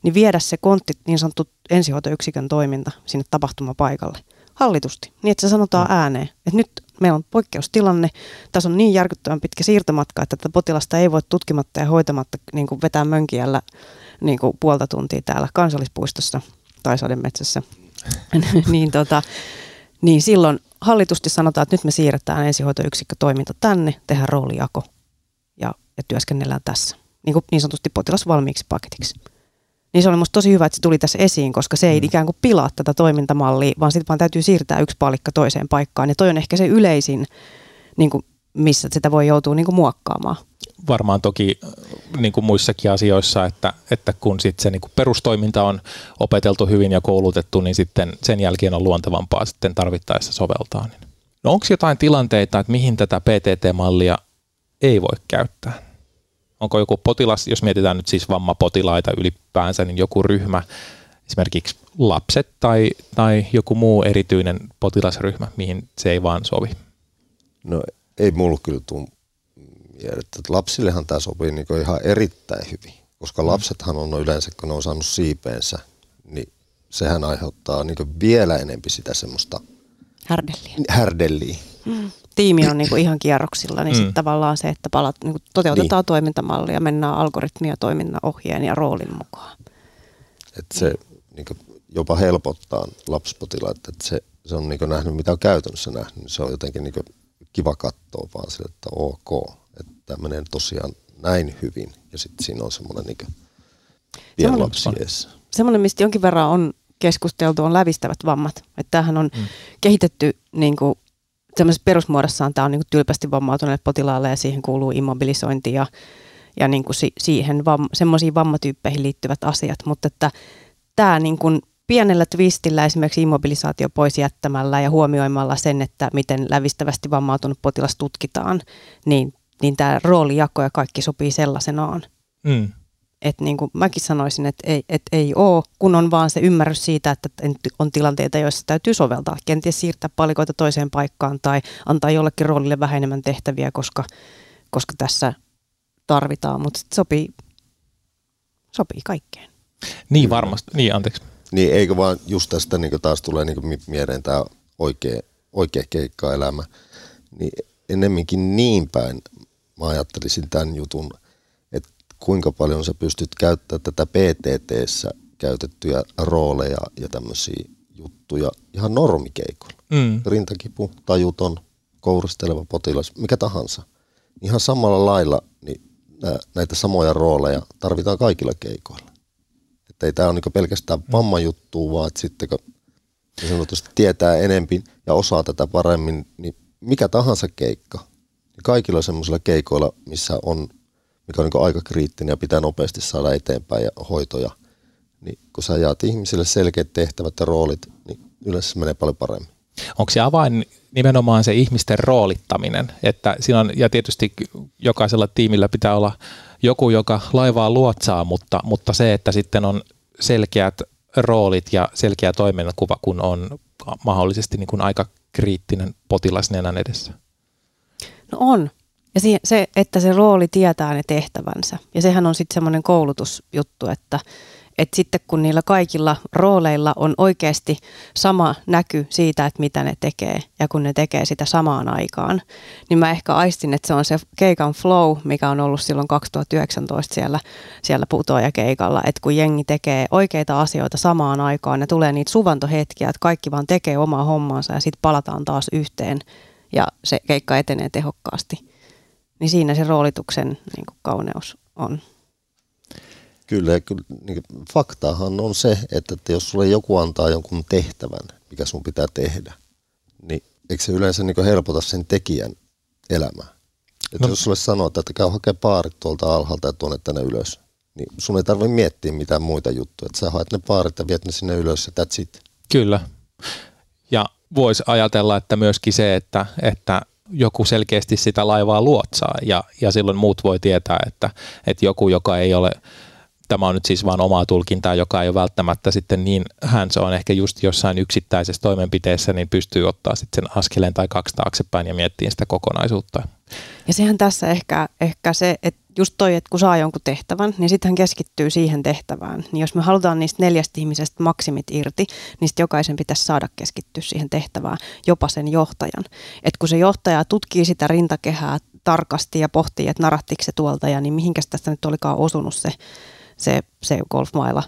S2: niin viedä se kontti, niin sanottu ensihoitoyksikön toiminta sinne tapahtumapaikalle hallitusti, niin että se sanotaan mm. ääneen, että nyt meillä on poikkeustilanne, tässä on niin järkyttävän pitkä siirtomatka, että tätä potilasta ei voi tutkimatta ja hoitamatta niin kuin vetää mönkiällä niin kuin puolta tuntia täällä kansallispuistossa tai sademetsässä, niin, tota, niin silloin hallitusti sanotaan, että nyt me siirretään ensihoitoyksikkötoiminta tänne, tehdään roolijako ja, ja työskennellään tässä, niin, kuin niin sanotusti potilas valmiiksi paketiksi. Niin se oli musta tosi hyvä, että se tuli tässä esiin, koska se ei mm. ikään kuin pilaa tätä toimintamallia, vaan sitten vaan täytyy siirtää yksi palikka toiseen paikkaan. Ja toi on ehkä se yleisin, niin kuin, missä sitä voi joutua niin kuin muokkaamaan.
S1: Varmaan toki äh, niin kuin muissakin asioissa, että, että kun sit se niin kuin perustoiminta on opeteltu hyvin ja koulutettu, niin sitten sen jälkeen on luontevampaa sitten tarvittaessa soveltaa. No onko jotain tilanteita, että mihin tätä PTT-mallia ei voi käyttää? Onko joku potilas, jos mietitään nyt siis vammapotilaita ylipäänsä, niin joku ryhmä, esimerkiksi lapset tai, tai joku muu erityinen potilasryhmä, mihin se ei vaan sovi?
S3: No ei mulla kyllä tule mieleen, että lapsillehan tämä sopii niin ihan erittäin hyvin, koska mm. lapsethan on yleensä, kun ne on saanut siipeensä, niin sehän aiheuttaa niin vielä enempi sitä semmoista
S2: härdelliä.
S3: härdelliä.
S2: Mm tiimi on niin kuin ihan kierroksilla, niin mm. sitten tavallaan se, että palat, niin kuin toteutetaan niin. toimintamallia, mennään algoritmia toiminnan ohjeen ja roolin mukaan.
S3: Että se niin kuin jopa helpottaa lapsipotilaita, että se, se on niin nähnyt, mitä on käytännössä nähnyt, niin se on jotenkin niin kiva katsoa vaan sille, että ok, että tämä menee tosiaan näin hyvin ja sitten siinä on semmoinen niin pieni lapsi
S2: Semmoinen, mistä jonkin verran on keskusteltu, on lävistävät vammat. Että tämähän on mm. kehitetty niin kuin semmoisessa perusmuodossaan tämä on niin kuin tylpästi vammautuneelle potilaalle ja siihen kuuluu immobilisointi ja, ja niin kuin si, siihen vam, semmoisiin vammatyyppeihin liittyvät asiat, mutta että tämä niin kuin pienellä twistillä esimerkiksi immobilisaatio pois jättämällä ja huomioimalla sen, että miten lävistävästi vammautunut potilas tutkitaan, niin, niin tämä roolijako ja kaikki sopii sellaisenaan. Mm. Että niin kuin mäkin sanoisin, että ei, että ei ole, kun on vaan se ymmärrys siitä, että on tilanteita, joissa täytyy soveltaa. Kenties siirtää palikoita toiseen paikkaan tai antaa jollekin roolille vähän enemmän tehtäviä, koska, koska tässä tarvitaan, mutta sopii, sopii kaikkeen.
S1: Niin varmasti, niin anteeksi.
S3: Niin eikö vaan just tästä niin taas tulee niin mieleen tämä oikea, oikea keikkaelämä, niin ennemminkin niin päin mä ajattelisin tämän jutun – kuinka paljon sä pystyt käyttämään tätä PTTssä käytettyjä rooleja ja tämmöisiä juttuja ihan normikeikolla. Mm. Rintakipu, tajuton, kouristeleva potilas, mikä tahansa. Ihan samalla lailla niin näitä samoja rooleja tarvitaan kaikilla keikoilla. Että ei tämä ole niin pelkästään mm. vammajuttua, vaan että sitten kun sanotusti tietää enempi ja osaa tätä paremmin, niin mikä tahansa keikka, niin kaikilla semmoisilla keikoilla, missä on mikä on niin aika kriittinen ja pitää nopeasti saada eteenpäin ja hoitoja, niin kun sä jaat ihmisille selkeät tehtävät ja roolit, niin yleensä se menee paljon paremmin.
S1: Onko se avain nimenomaan se ihmisten roolittaminen, että siinä on, ja tietysti jokaisella tiimillä pitää olla joku, joka laivaa luotsaa, mutta, mutta se, että sitten on selkeät roolit ja selkeä toiminnankuva, kun on mahdollisesti niin kuin aika kriittinen potilas nenän edessä.
S2: No on, ja se, että se rooli tietää ne tehtävänsä. Ja sehän on sitten semmoinen koulutusjuttu, että, että sitten kun niillä kaikilla rooleilla on oikeasti sama näky siitä, että mitä ne tekee ja kun ne tekee sitä samaan aikaan, niin mä ehkä aistin, että se on se keikan flow, mikä on ollut silloin 2019 siellä, siellä keikalla, että kun jengi tekee oikeita asioita samaan aikaan ja tulee niitä suvantohetkiä, että kaikki vaan tekee omaa hommaansa ja sitten palataan taas yhteen ja se keikka etenee tehokkaasti niin siinä se roolituksen niin kuin kauneus on.
S3: Kyllä, kyllä niin faktahan on se, että, että jos sulle joku antaa jonkun tehtävän, mikä sun pitää tehdä, niin eikö se yleensä niin helpota sen tekijän elämää? Että no. Jos sulle sanoo, että käy hakemaan paarit tuolta alhaalta ja tuonne tänne ylös, niin sun ei tarvitse miettiä mitään muita juttuja. Että sä haet ne paarit ja viet ne sinne ylös ja that's it.
S1: Kyllä. Ja voisi ajatella, että myöskin se, että, että joku selkeästi sitä laivaa luotsaa ja, ja silloin muut voi tietää, että, että joku, joka ei ole tämä on nyt siis vain omaa tulkintaa, joka ei ole välttämättä sitten niin hän se on ehkä just jossain yksittäisessä toimenpiteessä, niin pystyy ottaa sitten sen askeleen tai kaksi taaksepäin ja miettiä sitä kokonaisuutta.
S2: Ja sehän tässä ehkä, ehkä se, että just toi, että kun saa jonkun tehtävän, niin sitten hän keskittyy siihen tehtävään. Niin jos me halutaan niistä neljästä ihmisestä maksimit irti, niin sitten jokaisen pitäisi saada keskittyä siihen tehtävään, jopa sen johtajan. Et kun se johtaja tutkii sitä rintakehää tarkasti ja pohtii, että narattiko se tuolta ja niin mihinkäs tästä nyt olikaan osunut se se, se golfmailla,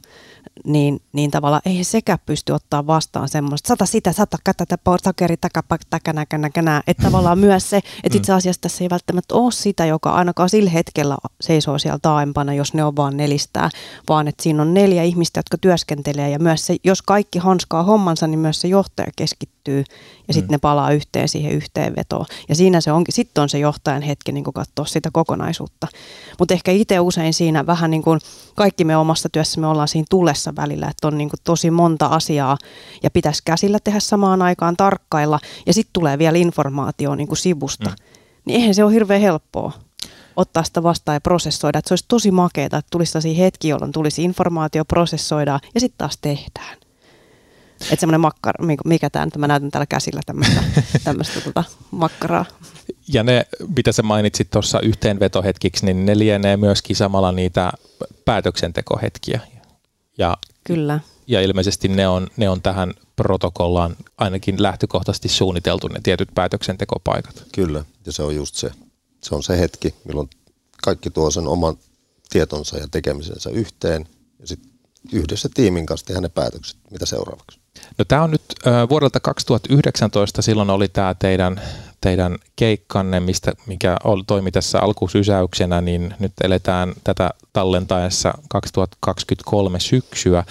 S2: niin, niin tavallaan ei sekä pysty ottaa vastaan semmoista, sata sitä, sata tätä, sakeri, takapa, takana, känä, että tavallaan myös se, että itse mm. asiassa tässä ei välttämättä ole sitä, joka ainakaan sillä hetkellä seisoo siellä taaempana, jos ne on vaan nelistää, vaan että siinä on neljä ihmistä, jotka työskentelee ja myös se, jos kaikki hanskaa hommansa, niin myös se johtaja keskittyy ja sitten mm. ne palaa yhteen siihen yhteenvetoon. Ja siinä se onkin, sitten on se johtajan hetki niin katsoa sitä kokonaisuutta. Mutta ehkä itse usein siinä vähän niin kuin kaikki me omassa työssämme ollaan siinä tulessa välillä, että on niin kuin tosi monta asiaa ja pitäisi käsillä tehdä samaan aikaan tarkkailla ja sitten tulee vielä informaatio niin kuin sivusta. Mm. Niin eihän se ole hirveän helppoa ottaa sitä vastaan ja prosessoida. Että se olisi tosi makeeta, että tulisi hetki, jolloin tulisi informaatio, prosessoida ja sitten taas tehdään. Että semmoinen makkara, mikä tämä nyt, mä näytän täällä käsillä tämmöistä, tämmöistä tota makkaraa.
S1: Ja ne, mitä sä mainitsit tuossa yhteenvetohetkiksi, niin ne lienee myöskin samalla niitä päätöksentekohetkiä. Ja,
S2: Kyllä.
S1: Ja ilmeisesti ne on, ne on tähän protokollaan ainakin lähtökohtaisesti suunniteltu ne tietyt päätöksentekopaikat.
S3: Kyllä, ja se on just se. Se on se hetki, milloin kaikki tuo sen oman tietonsa ja tekemisensä yhteen ja sitten yhdessä tiimin kanssa tehdä ne päätökset, mitä seuraavaksi.
S1: No tämä on nyt äh, vuodelta 2019, silloin oli tämä teidän, teidän keikkanne, mistä, mikä oli, toimi tässä alkusysäyksenä, niin nyt eletään tätä tallentaessa 2023 syksyä.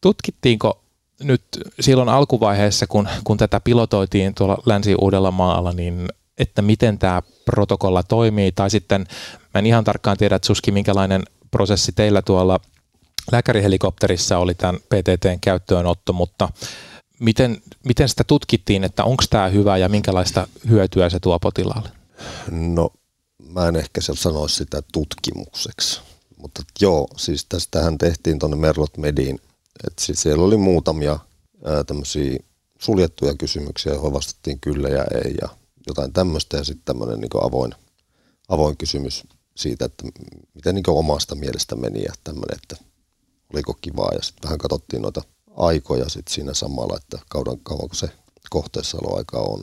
S1: Tutkittiinko nyt silloin alkuvaiheessa, kun, kun tätä pilotoitiin tuolla Länsi-Uudellamaalla, niin että miten tämä protokolla toimii, tai sitten mä en ihan tarkkaan tiedä, Suski, minkälainen prosessi teillä tuolla lääkärihelikopterissa oli tämän PTTn käyttöönotto, mutta miten, miten sitä tutkittiin, että onko tämä hyvä ja minkälaista hyötyä se tuo potilaalle?
S3: No mä en ehkä sanoisi sitä tutkimukseksi, mutta joo, siis tästähän tehtiin tuonne Merlot Mediin, että siis siellä oli muutamia tämmöisiä suljettuja kysymyksiä, joihin vastattiin kyllä ja ei ja jotain tämmöistä ja sitten tämmöinen niin avoin, avoin kysymys siitä, että miten niin omasta mielestä meni ja tämmöinen, että oliko kivaa ja sitten vähän katsottiin noita aikoja sitten siinä samalla, että kauan, kauanko se kohteessaoloaika on.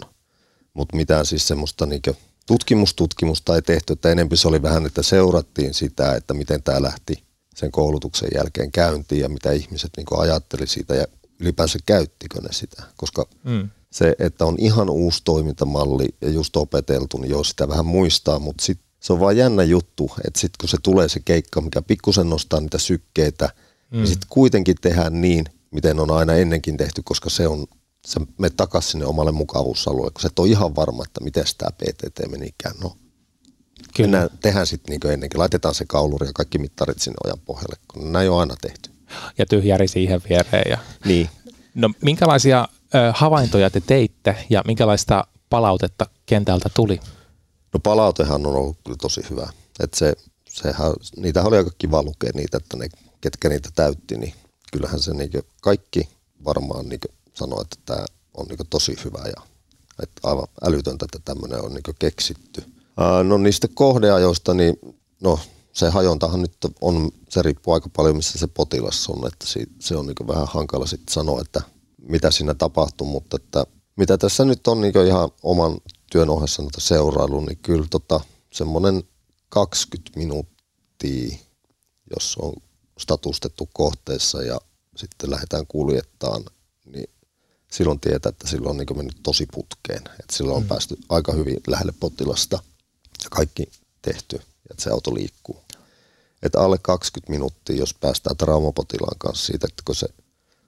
S3: Mutta mitään siis semmoista niinku tutkimustutkimusta ei tehty, että enempi se oli vähän, että seurattiin sitä, että miten tämä lähti sen koulutuksen jälkeen käyntiin ja mitä ihmiset niinku ajatteli siitä ja ylipäänsä käyttikö ne sitä, koska mm. se, että on ihan uusi toimintamalli ja just opeteltu, niin joo sitä vähän muistaa, mutta sitten se on vaan jännä juttu, että sitten kun se tulee se keikka, mikä pikkusen nostaa niitä sykkeitä – Mm. Ja sitten kuitenkin tehdään niin, miten on aina ennenkin tehty, koska se on, se me takaisin sinne omalle mukavuusalueelle, kun se et ole ihan varma, että miten tämä PTT menikään. No, Kyllä. Mennään, tehdään sitten niin ennenkin, laitetaan se kauluri ja kaikki mittarit sinne ojan pohjalle, kun näin on aina tehty.
S1: Ja tyhjäri siihen viereen. Ja...
S3: Niin.
S1: No minkälaisia ö, havaintoja te teitte ja minkälaista palautetta kentältä tuli?
S3: No palautehan on ollut kyllä tosi hyvä. että se, sehän, niitä oli aika kiva lukea niitä, että ne ketkä niitä täytti, niin kyllähän se niin kaikki varmaan niin sanoo, että tämä on niin tosi hyvä ja että aivan älytöntä, että tämmöinen on niin keksitty. Ää, no niistä kohdeajoista, niin no se hajontahan nyt on, se riippuu aika paljon missä se potilas on, että se on niin vähän hankala sitten sanoa, että mitä siinä tapahtuu, mutta että mitä tässä nyt on niin ihan oman työn ohessa seurailu, niin kyllä tota, semmoinen 20 minuuttia, jos on statustettu kohteessa ja sitten lähdetään kuljettaan, niin silloin tietää, että silloin on niin mennyt tosi putkeen. Että silloin on mm. päästy aika hyvin lähelle potilasta ja kaikki tehty, että se auto liikkuu. Että alle 20 minuuttia, jos päästään traumapotilaan kanssa siitä, että kun se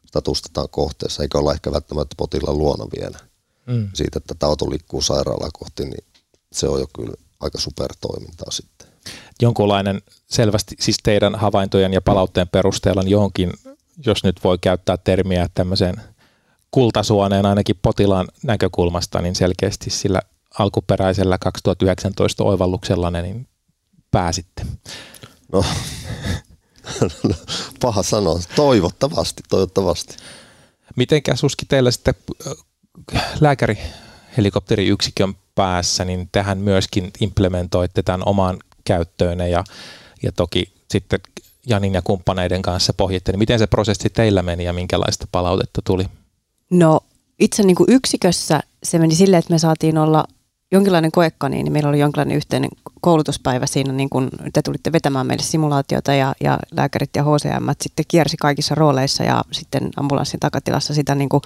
S3: statustetaan kohteessa, eikä olla ehkä välttämättä potilaan luona vielä. Mm. Siitä, että tämä auto liikkuu sairaalaa kohti, niin se on jo kyllä aika supertoimintaa sitten
S1: jonkunlainen selvästi, siis teidän havaintojen ja palautteen perusteella niin johonkin, jos nyt voi käyttää termiä tämmöiseen kultasuoneen ainakin potilaan näkökulmasta, niin selkeästi sillä alkuperäisellä 2019 oivalluksella niin pääsitte?
S3: No, paha sanoa. Toivottavasti, toivottavasti.
S1: Mitenkä Suski teille sitten äh, lääkärihelikopteriyksikön päässä, niin tähän myöskin implementoitte tämän oman käyttöön ja, ja toki sitten Janin ja kumppaneiden kanssa pohjitte, niin miten se prosessi teillä meni ja minkälaista palautetta tuli?
S2: No itse niin kuin yksikössä se meni silleen, että me saatiin olla jonkinlainen koekani, niin meillä oli jonkinlainen yhteinen koulutuspäivä siinä, niin kun te tulitte vetämään meille simulaatiota ja, ja lääkärit ja HCM sitten kiersi kaikissa rooleissa ja sitten ambulanssin takatilassa sitä niin kuin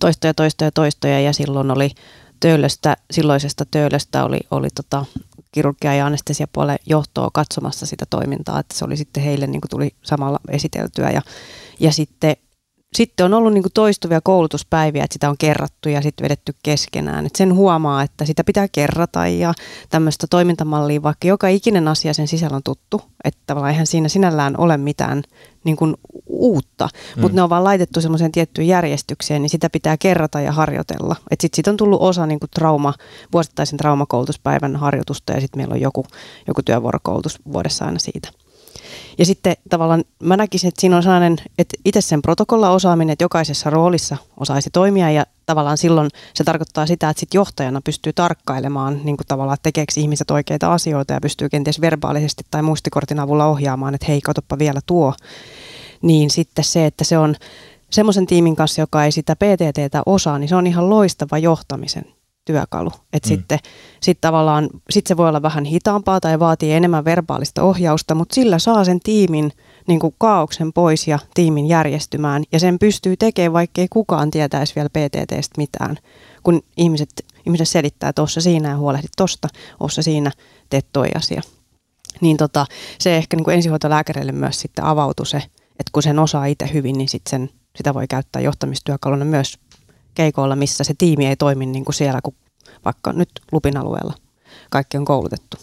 S2: toistoja, toistoja, toistoja ja silloin oli töölöstä, silloisesta töölöstä oli, oli tota, kirurgia- ja anestesiapuolen johtoa katsomassa sitä toimintaa, että se oli sitten heille niin kuin tuli samalla esiteltyä. Ja, ja sitten sitten on ollut niin kuin toistuvia koulutuspäiviä, että sitä on kerrattu ja sitten vedetty keskenään. Et sen huomaa, että sitä pitää kerrata ja tämmöistä toimintamallia, vaikka joka ikinen asia sen sisällä on tuttu. Että tavallaan eihän siinä sinällään ole mitään niin kuin uutta, mm. mutta ne on vaan laitettu semmoiseen tiettyyn järjestykseen, niin sitä pitää kerrata ja harjoitella. Että sitten siitä on tullut osa niin kuin trauma, vuosittaisen traumakoulutuspäivän harjoitusta ja sitten meillä on joku, joku työvuorokoulutus vuodessa aina siitä. Ja sitten tavallaan mä näkisin, että siinä on sellainen, että itse sen protokolla-osaaminen, että jokaisessa roolissa osaisi toimia ja tavallaan silloin se tarkoittaa sitä, että sit johtajana pystyy tarkkailemaan niin kuin tavallaan, että tekeekö ihmiset oikeita asioita ja pystyy kenties verbaalisesti tai muistikortin avulla ohjaamaan, että hei, katoppa vielä tuo. Niin sitten se, että se on semmoisen tiimin kanssa, joka ei sitä PTTtä osaa, niin se on ihan loistava johtamisen työkalu. Että mm. sitten sit tavallaan, sit se voi olla vähän hitaampaa tai vaatii enemmän verbaalista ohjausta, mutta sillä saa sen tiimin niin kuin kaauksen pois ja tiimin järjestymään. Ja sen pystyy tekemään, vaikkei kukaan tietäisi vielä PTTstä mitään. Kun ihmiset, ihmiset selittää tuossa siinä ja huolehdit tosta, ossa siinä, teet toi asia. Niin tota, se ehkä niin kuin ensihoitolääkäreille myös sitten avautui se, että kun sen osaa itse hyvin, niin sit sen, sitä voi käyttää johtamistyökaluna myös keikoilla, missä se tiimi ei toimi niin kuin siellä, kun vaikka nyt Lupin alueella kaikki on koulutettu.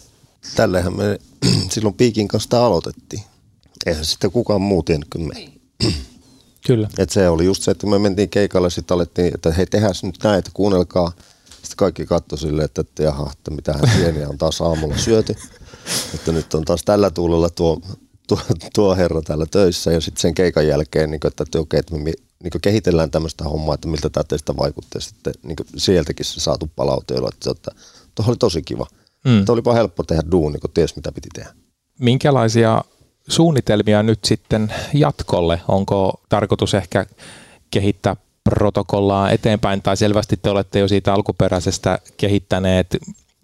S3: Tällähän me silloin Piikin kanssa aloitettiin. Eihän sitten kukaan muu tiennyt kuin me.
S1: Kyllä.
S3: Et se oli just se, että me mentiin keikalle, sitten alettiin, että hei tehdään nyt näin, että kuunnelkaa. Sitten kaikki katsoi silleen, että, että jaha, että mitähän sieniä on taas aamulla syöty. että nyt on taas tällä tuulella tuo, tuo, tuo herra täällä töissä. Ja sitten sen keikan jälkeen, niin kuin, että, että okei, että me niin kehitellään tämmöistä hommaa, että miltä tämä teistä vaikuttaa. Sitten niin sieltäkin se saatu palaute, että, että tuo oli tosi kiva. Mm. Että olipa helppo tehdä duuni, kun ties mitä piti tehdä.
S1: Minkälaisia suunnitelmia nyt sitten jatkolle? Onko tarkoitus ehkä kehittää protokollaa eteenpäin, tai selvästi te olette jo siitä alkuperäisestä kehittäneet,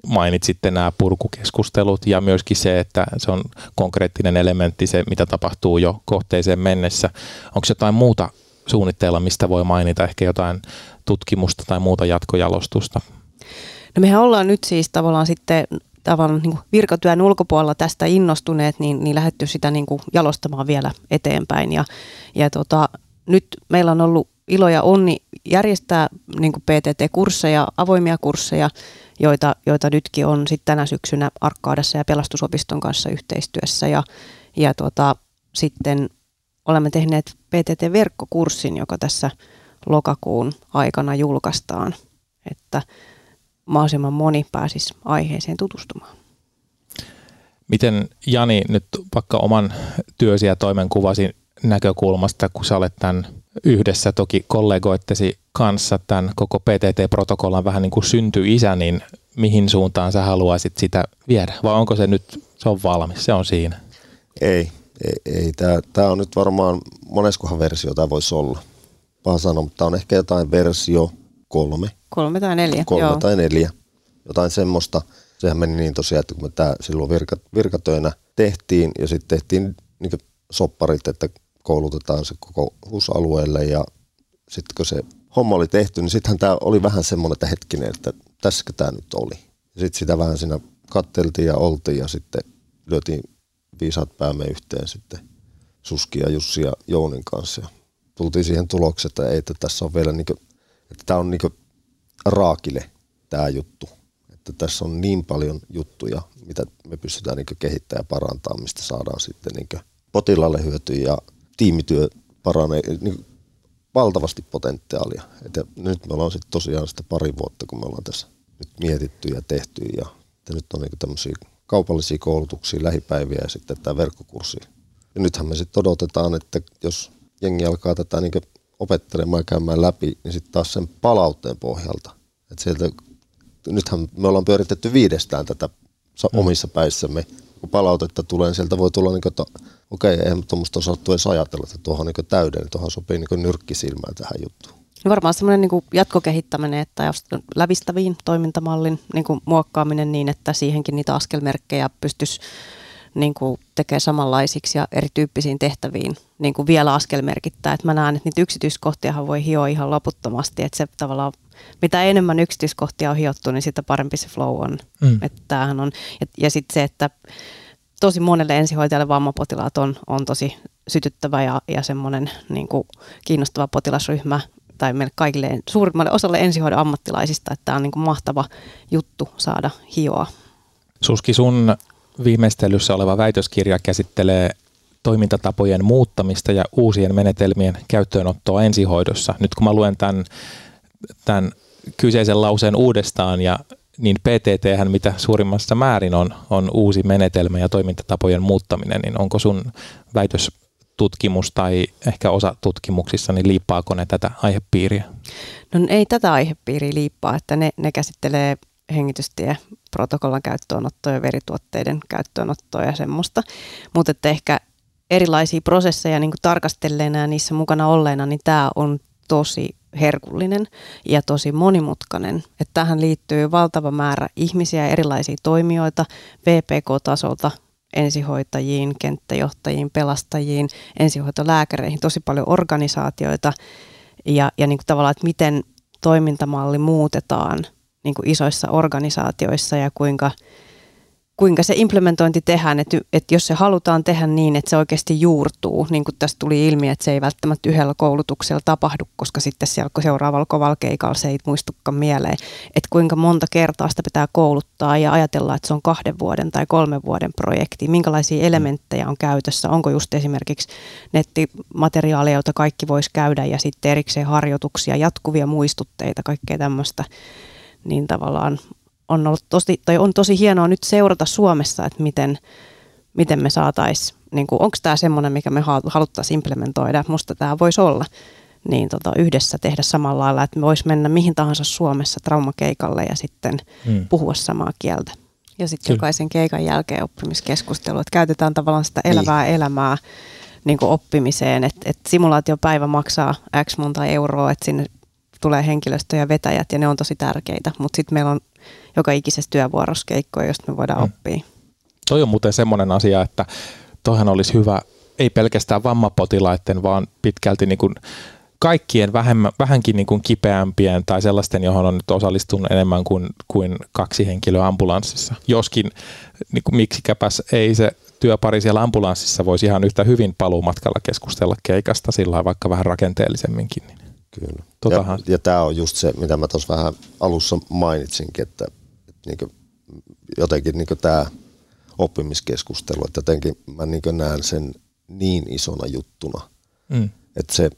S1: mainitsitte nämä purkukeskustelut ja myöskin se, että se on konkreettinen elementti, se mitä tapahtuu jo kohteeseen mennessä. Onko jotain muuta suunnitteilla, mistä voi mainita ehkä jotain tutkimusta tai muuta jatkojalostusta?
S2: No mehän ollaan nyt siis tavallaan sitten tavallaan niin virkatyön ulkopuolella tästä innostuneet, niin, niin lähdetty sitä niin kuin jalostamaan vielä eteenpäin. Ja, ja tota, nyt meillä on ollut ilo ja onni järjestää niin PTT-kursseja, avoimia kursseja, joita, joita nytkin on sitten tänä syksynä Arkkaadassa ja pelastusopiston kanssa yhteistyössä. Ja, ja tota, sitten olemme tehneet PTT-verkkokurssin, joka tässä lokakuun aikana julkaistaan, että mahdollisimman moni pääsisi aiheeseen tutustumaan.
S1: Miten Jani nyt vaikka oman työsi ja toimenkuvasi näkökulmasta, kun sä olet tämän yhdessä toki kollegoittesi kanssa tämän koko PTT-protokollan vähän niin kuin isä, niin mihin suuntaan sä haluaisit sitä viedä? Vai onko se nyt, se on valmis, se on siinä?
S3: Ei, ei, ei tämä on nyt varmaan, moneskohan versio tämä voisi olla. Paha sanoa, mutta tämä on ehkä jotain versio kolme.
S2: Kolme tai neljä,
S3: Kolme joo. tai neljä. Jotain semmoista. Sehän meni niin tosiaan, että kun me tämä silloin virka, virkatöinä tehtiin ja sitten tehtiin niin sopparit, että koulutetaan se koko HUS-alueelle ja sitten kun se homma oli tehty, niin sittenhän tämä oli vähän semmoinen, että hetkinen, että tässäkö tämä nyt oli. Sitten sitä vähän siinä katteltiin ja oltiin ja sitten lyötiin viisaat päämme yhteen sitten Suski ja Jussi ja Jounin kanssa. Ja tultiin siihen tulokseen, että, ei, että tässä on vielä niin kuin, että tämä on niin raakile tämä juttu. Että tässä on niin paljon juttuja, mitä me pystytään niin kehittämään ja parantamaan, mistä saadaan sitten niin potilaalle hyötyä ja tiimityö paranee niin valtavasti potentiaalia. Et nyt me ollaan sitten tosiaan sitä pari vuotta, kun me ollaan tässä nyt mietitty ja tehty ja että nyt on niin tämmöisiä kaupallisia koulutuksia, lähipäiviä ja sitten tämä verkkokurssi. Ja nythän me sitten odotetaan, että jos jengi alkaa tätä niin opettelemaan ja käymään läpi, niin sitten taas sen palautteen pohjalta. Että sieltä, nythän me ollaan pyöritetty viidestään tätä mm. omissa päissämme. Kun palautetta tulee, niin sieltä voi tulla, niin kuin, että okei, okay, eihän tuommoista osattu edes ajatella, että tuohon on niin täydellinen, tuohon sopii niin nyrkkisilmään tähän juttuun.
S2: No varmaan semmoinen niin jatkokehittäminen, että lävistäviin toimintamallin niin kuin muokkaaminen niin, että siihenkin niitä askelmerkkejä pystyisi niin kuin tekee samanlaisiksi ja erityyppisiin tehtäviin niin kuin vielä askelmerkittää. Että mä näen, että niitä yksityiskohtia voi hioa ihan loputtomasti, että se tavallaan mitä enemmän yksityiskohtia on hiottu, niin sitä parempi se flow on. Mm. Että on ja, ja sitten se, että tosi monelle ensihoitajalle vammapotilaat on, on tosi sytyttävä ja, ja semmoinen niin kuin kiinnostava potilasryhmä tai meille kaikille suurimmalle osalle ensihoidon ammattilaisista, että tämä on niin kuin mahtava juttu saada hioa.
S1: Suski, sun viimeistelyssä oleva väitöskirja käsittelee toimintatapojen muuttamista ja uusien menetelmien käyttöönottoa ensihoidossa. Nyt kun mä luen tämän, tämän kyseisen lauseen uudestaan ja niin PTT, mitä suurimmassa määrin on, on uusi menetelmä ja toimintatapojen muuttaminen, niin onko sun väitöstutkimus tai ehkä osa tutkimuksissa, niin liippaako ne tätä aihepiiriä?
S2: No ei tätä aihepiiriä liippaa, että ne, ne käsittelee hengitystie protokollan käyttöönottoa ja verituotteiden käyttöönottoa ja semmoista. Mutta että ehkä erilaisia prosesseja niin tarkastelleena ja niissä mukana olleena, niin tämä on tosi herkullinen ja tosi monimutkainen. Että tähän liittyy valtava määrä ihmisiä erilaisia toimijoita VPK-tasolta ensihoitajiin, kenttäjohtajiin, pelastajiin, ensihoitolääkäreihin, tosi paljon organisaatioita. Ja, ja niin kuin tavallaan, että miten toimintamalli muutetaan – niin kuin isoissa organisaatioissa ja kuinka, kuinka se implementointi tehdään, että, että jos se halutaan tehdä niin, että se oikeasti juurtuu, niin kuin tässä tuli ilmi, että se ei välttämättä yhdellä koulutuksella tapahdu, koska sitten siellä seuraavalla kovalla keikalla se ei muistukaan mieleen, että kuinka monta kertaa sitä pitää kouluttaa ja ajatella, että se on kahden vuoden tai kolmen vuoden projekti, minkälaisia elementtejä on käytössä, onko just esimerkiksi nettimateriaalia, jota kaikki voisi käydä ja sitten erikseen harjoituksia, jatkuvia muistutteita, kaikkea tämmöistä? Niin tavallaan on, ollut tosi, tai on tosi hienoa nyt seurata Suomessa, että miten, miten me saataisiin, niin onko tämä semmoinen, mikä me haluttaisiin implementoida, musta tämä voisi olla, niin tota, yhdessä tehdä samalla lailla, että me voisi mennä mihin tahansa Suomessa traumakeikalle ja sitten hmm. puhua samaa kieltä. Ja sitten jokaisen keikan jälkeen oppimiskeskustelu, että käytetään tavallaan sitä elävää niin. elämää niin kuin oppimiseen, että, että simulaatiopäivä maksaa X monta euroa, että sinne tulee henkilöstö ja vetäjät ja ne on tosi tärkeitä, mutta sitten meillä on joka ikisessä työvuorossa keikkoja, josta me voidaan mm. oppia.
S1: Toi on muuten semmoinen asia, että toihan olisi hyvä, ei pelkästään vammapotilaiden, vaan pitkälti niin kuin kaikkien vähemmän, vähänkin niin kuin kipeämpien tai sellaisten, johon on nyt osallistunut enemmän kuin, kuin kaksi henkilöä ambulanssissa. Joskin niin kuin miksikäpäs ei se työpari siellä ambulanssissa voisi ihan yhtä hyvin paluumatkalla keskustella keikasta sillä vaikka vähän rakenteellisemminkin. Niin.
S3: Kyllä. Totahan. Ja, ja tämä on just se, mitä mä tuossa vähän alussa mainitsinkin, että, että niin jotenkin niin tämä oppimiskeskustelu, että jotenkin mä niin näen sen niin isona juttuna, mm. että se,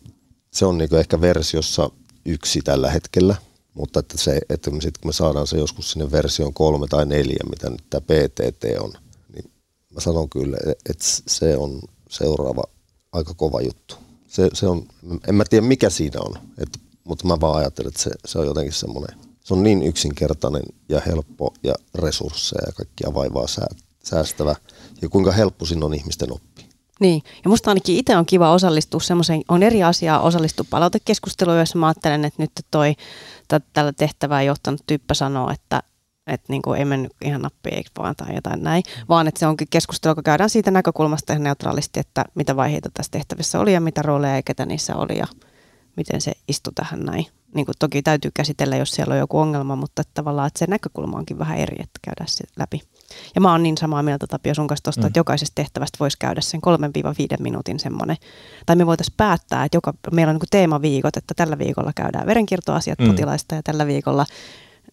S3: se on niin ehkä versiossa yksi tällä hetkellä, mutta että, se, että me sit, kun me saadaan se joskus sinne versioon kolme tai neljä, mitä nyt tämä PTT on, niin mä sanon kyllä, että se on seuraava aika kova juttu se, se on, en mä tiedä mikä siinä on, et, mutta mä vaan ajattelen, että se, se on jotenkin semmoinen, se on niin yksinkertainen ja helppo ja resursseja ja kaikkia vaivaa säästävä. Ja kuinka helppo siinä on ihmisten oppi.
S2: Niin, ja musta ainakin itse on kiva osallistua semmoiseen, on eri asiaa osallistua palautekeskusteluun, jossa mä ajattelen, että nyt toi tällä tehtävää johtanut tyyppä sanoo, että että niin kuin ei mennyt ihan nappi eikö vaan tai jotain näin, vaan että se onkin keskustelu, joka käydään siitä näkökulmasta neutraalisti, että mitä vaiheita tässä tehtävissä oli ja mitä rooleja ja ketä niissä oli ja miten se istui tähän näin. Niin kuin toki täytyy käsitellä, jos siellä on joku ongelma, mutta että tavallaan että se näkökulma onkin vähän eri, että käydään se läpi. Ja mä oon niin samaa mieltä Tapio sun kanssa tosta, mm. että jokaisesta tehtävästä voisi käydä sen 3-5 minuutin semmoinen. Tai me voitaisiin päättää, että joka, meillä on niin teemaviikot, että tällä viikolla käydään verenkiertoasiat mm. potilaista ja tällä viikolla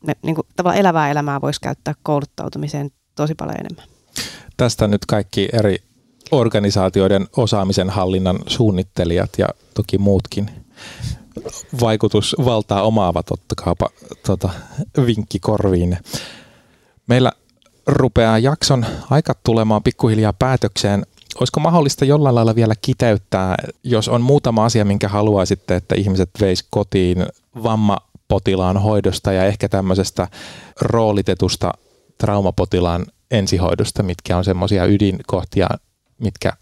S2: me, niin kuin, tavallaan elävää elämää voisi käyttää kouluttautumiseen tosi paljon enemmän.
S1: Tästä nyt kaikki eri organisaatioiden osaamisen hallinnan suunnittelijat ja toki muutkin vaikutusvaltaa omaavat, ottakaapa tota, vinkki korviin. Meillä rupeaa jakson aika tulemaan pikkuhiljaa päätökseen. Olisiko mahdollista jollain lailla vielä kiteyttää, jos on muutama asia, minkä haluaisitte, että ihmiset veis kotiin vammapotilaan hoidosta ja ehkä tämmöisestä roolitetusta traumapotilaan ensihoidosta, mitkä on semmoisia ydinkohtia, mitkä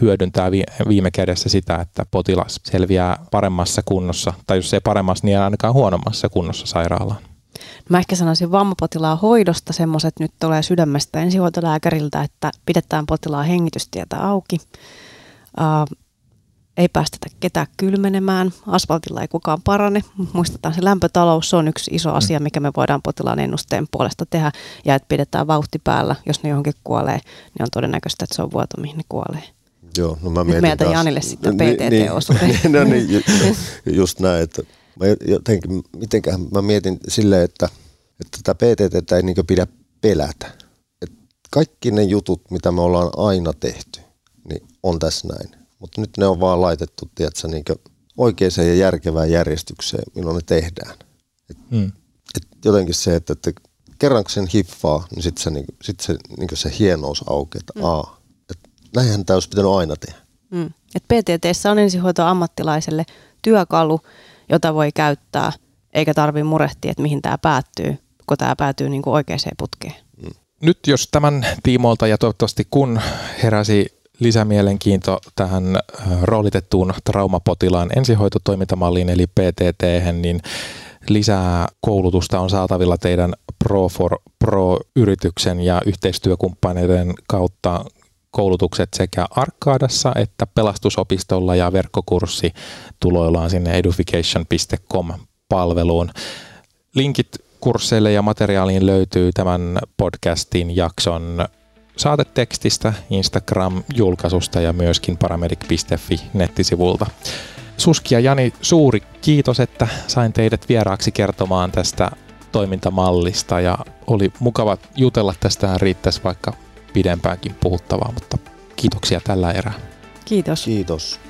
S1: hyödyntää viime kädessä sitä, että potilas selviää paremmassa kunnossa, tai jos ei paremmassa, niin ainakaan huonommassa kunnossa sairaalaan.
S2: Mä ehkä sanoisin vammapotilaan hoidosta semmoiset nyt tulee sydämestä ensihoitolääkäriltä, että pidetään potilaan hengitystietä auki. Uh, ei päästetä ketään kylmenemään, asfaltilla ei kukaan parane. Muistetaan se lämpötalous, se on yksi iso asia, mm. mikä me voidaan potilaan ennusteen puolesta tehdä. Ja että pidetään vauhti päällä, jos ne johonkin kuolee, niin on todennäköistä, että se on vuoto, mihin ne kuolee.
S3: Joo, no mä
S2: mietin Nyt Janille sitten PTT-osuuden.
S3: Niin, no niin, ju, just näin, että mä jotenkin, mitenköhän mä mietin silleen, että, että tätä PTT ei niin pidä pelätä. Et kaikki ne jutut, mitä me ollaan aina tehty, niin on tässä näin. Mutta nyt ne on vaan laitettu, tiedätkö, niin oikeaan ja järkevään järjestykseen, milloin ne tehdään. Et, hmm. et jotenkin se, että, että kerran kun sen hiffaa, niin sitten se, niin, sit se, niin se hienous aukeaa, että hmm. aa, näinhän tämä olisi pitänyt aina tehdä.
S2: Mm. Et PTT on ensihoito ammattilaiselle työkalu, jota voi käyttää, eikä tarvitse murehtia, että mihin tämä päättyy, kun tämä päätyy niin kuin oikeaan putkeen. Mm.
S1: Nyt jos tämän tiimoilta ja toivottavasti kun heräsi lisämielenkiinto tähän roolitettuun traumapotilaan ensihoitotoimintamalliin eli PTT, niin lisää koulutusta on saatavilla teidän Pro for Pro-yrityksen ja yhteistyökumppaneiden kautta koulutukset sekä Arkaadassa että pelastusopistolla ja verkkokurssi tuloillaan sinne education.com-palveluun. Linkit kursseille ja materiaaliin löytyy tämän podcastin jakson saatetekstistä, Instagram-julkaisusta ja myöskin paramedic.fi nettisivulta. Suski ja Jani, suuri kiitos, että sain teidät vieraaksi kertomaan tästä toimintamallista ja oli mukava jutella tästä. Riittäisi vaikka pidempäänkin puhuttavaa, mutta kiitoksia tällä erää.
S2: Kiitos.
S3: Kiitos.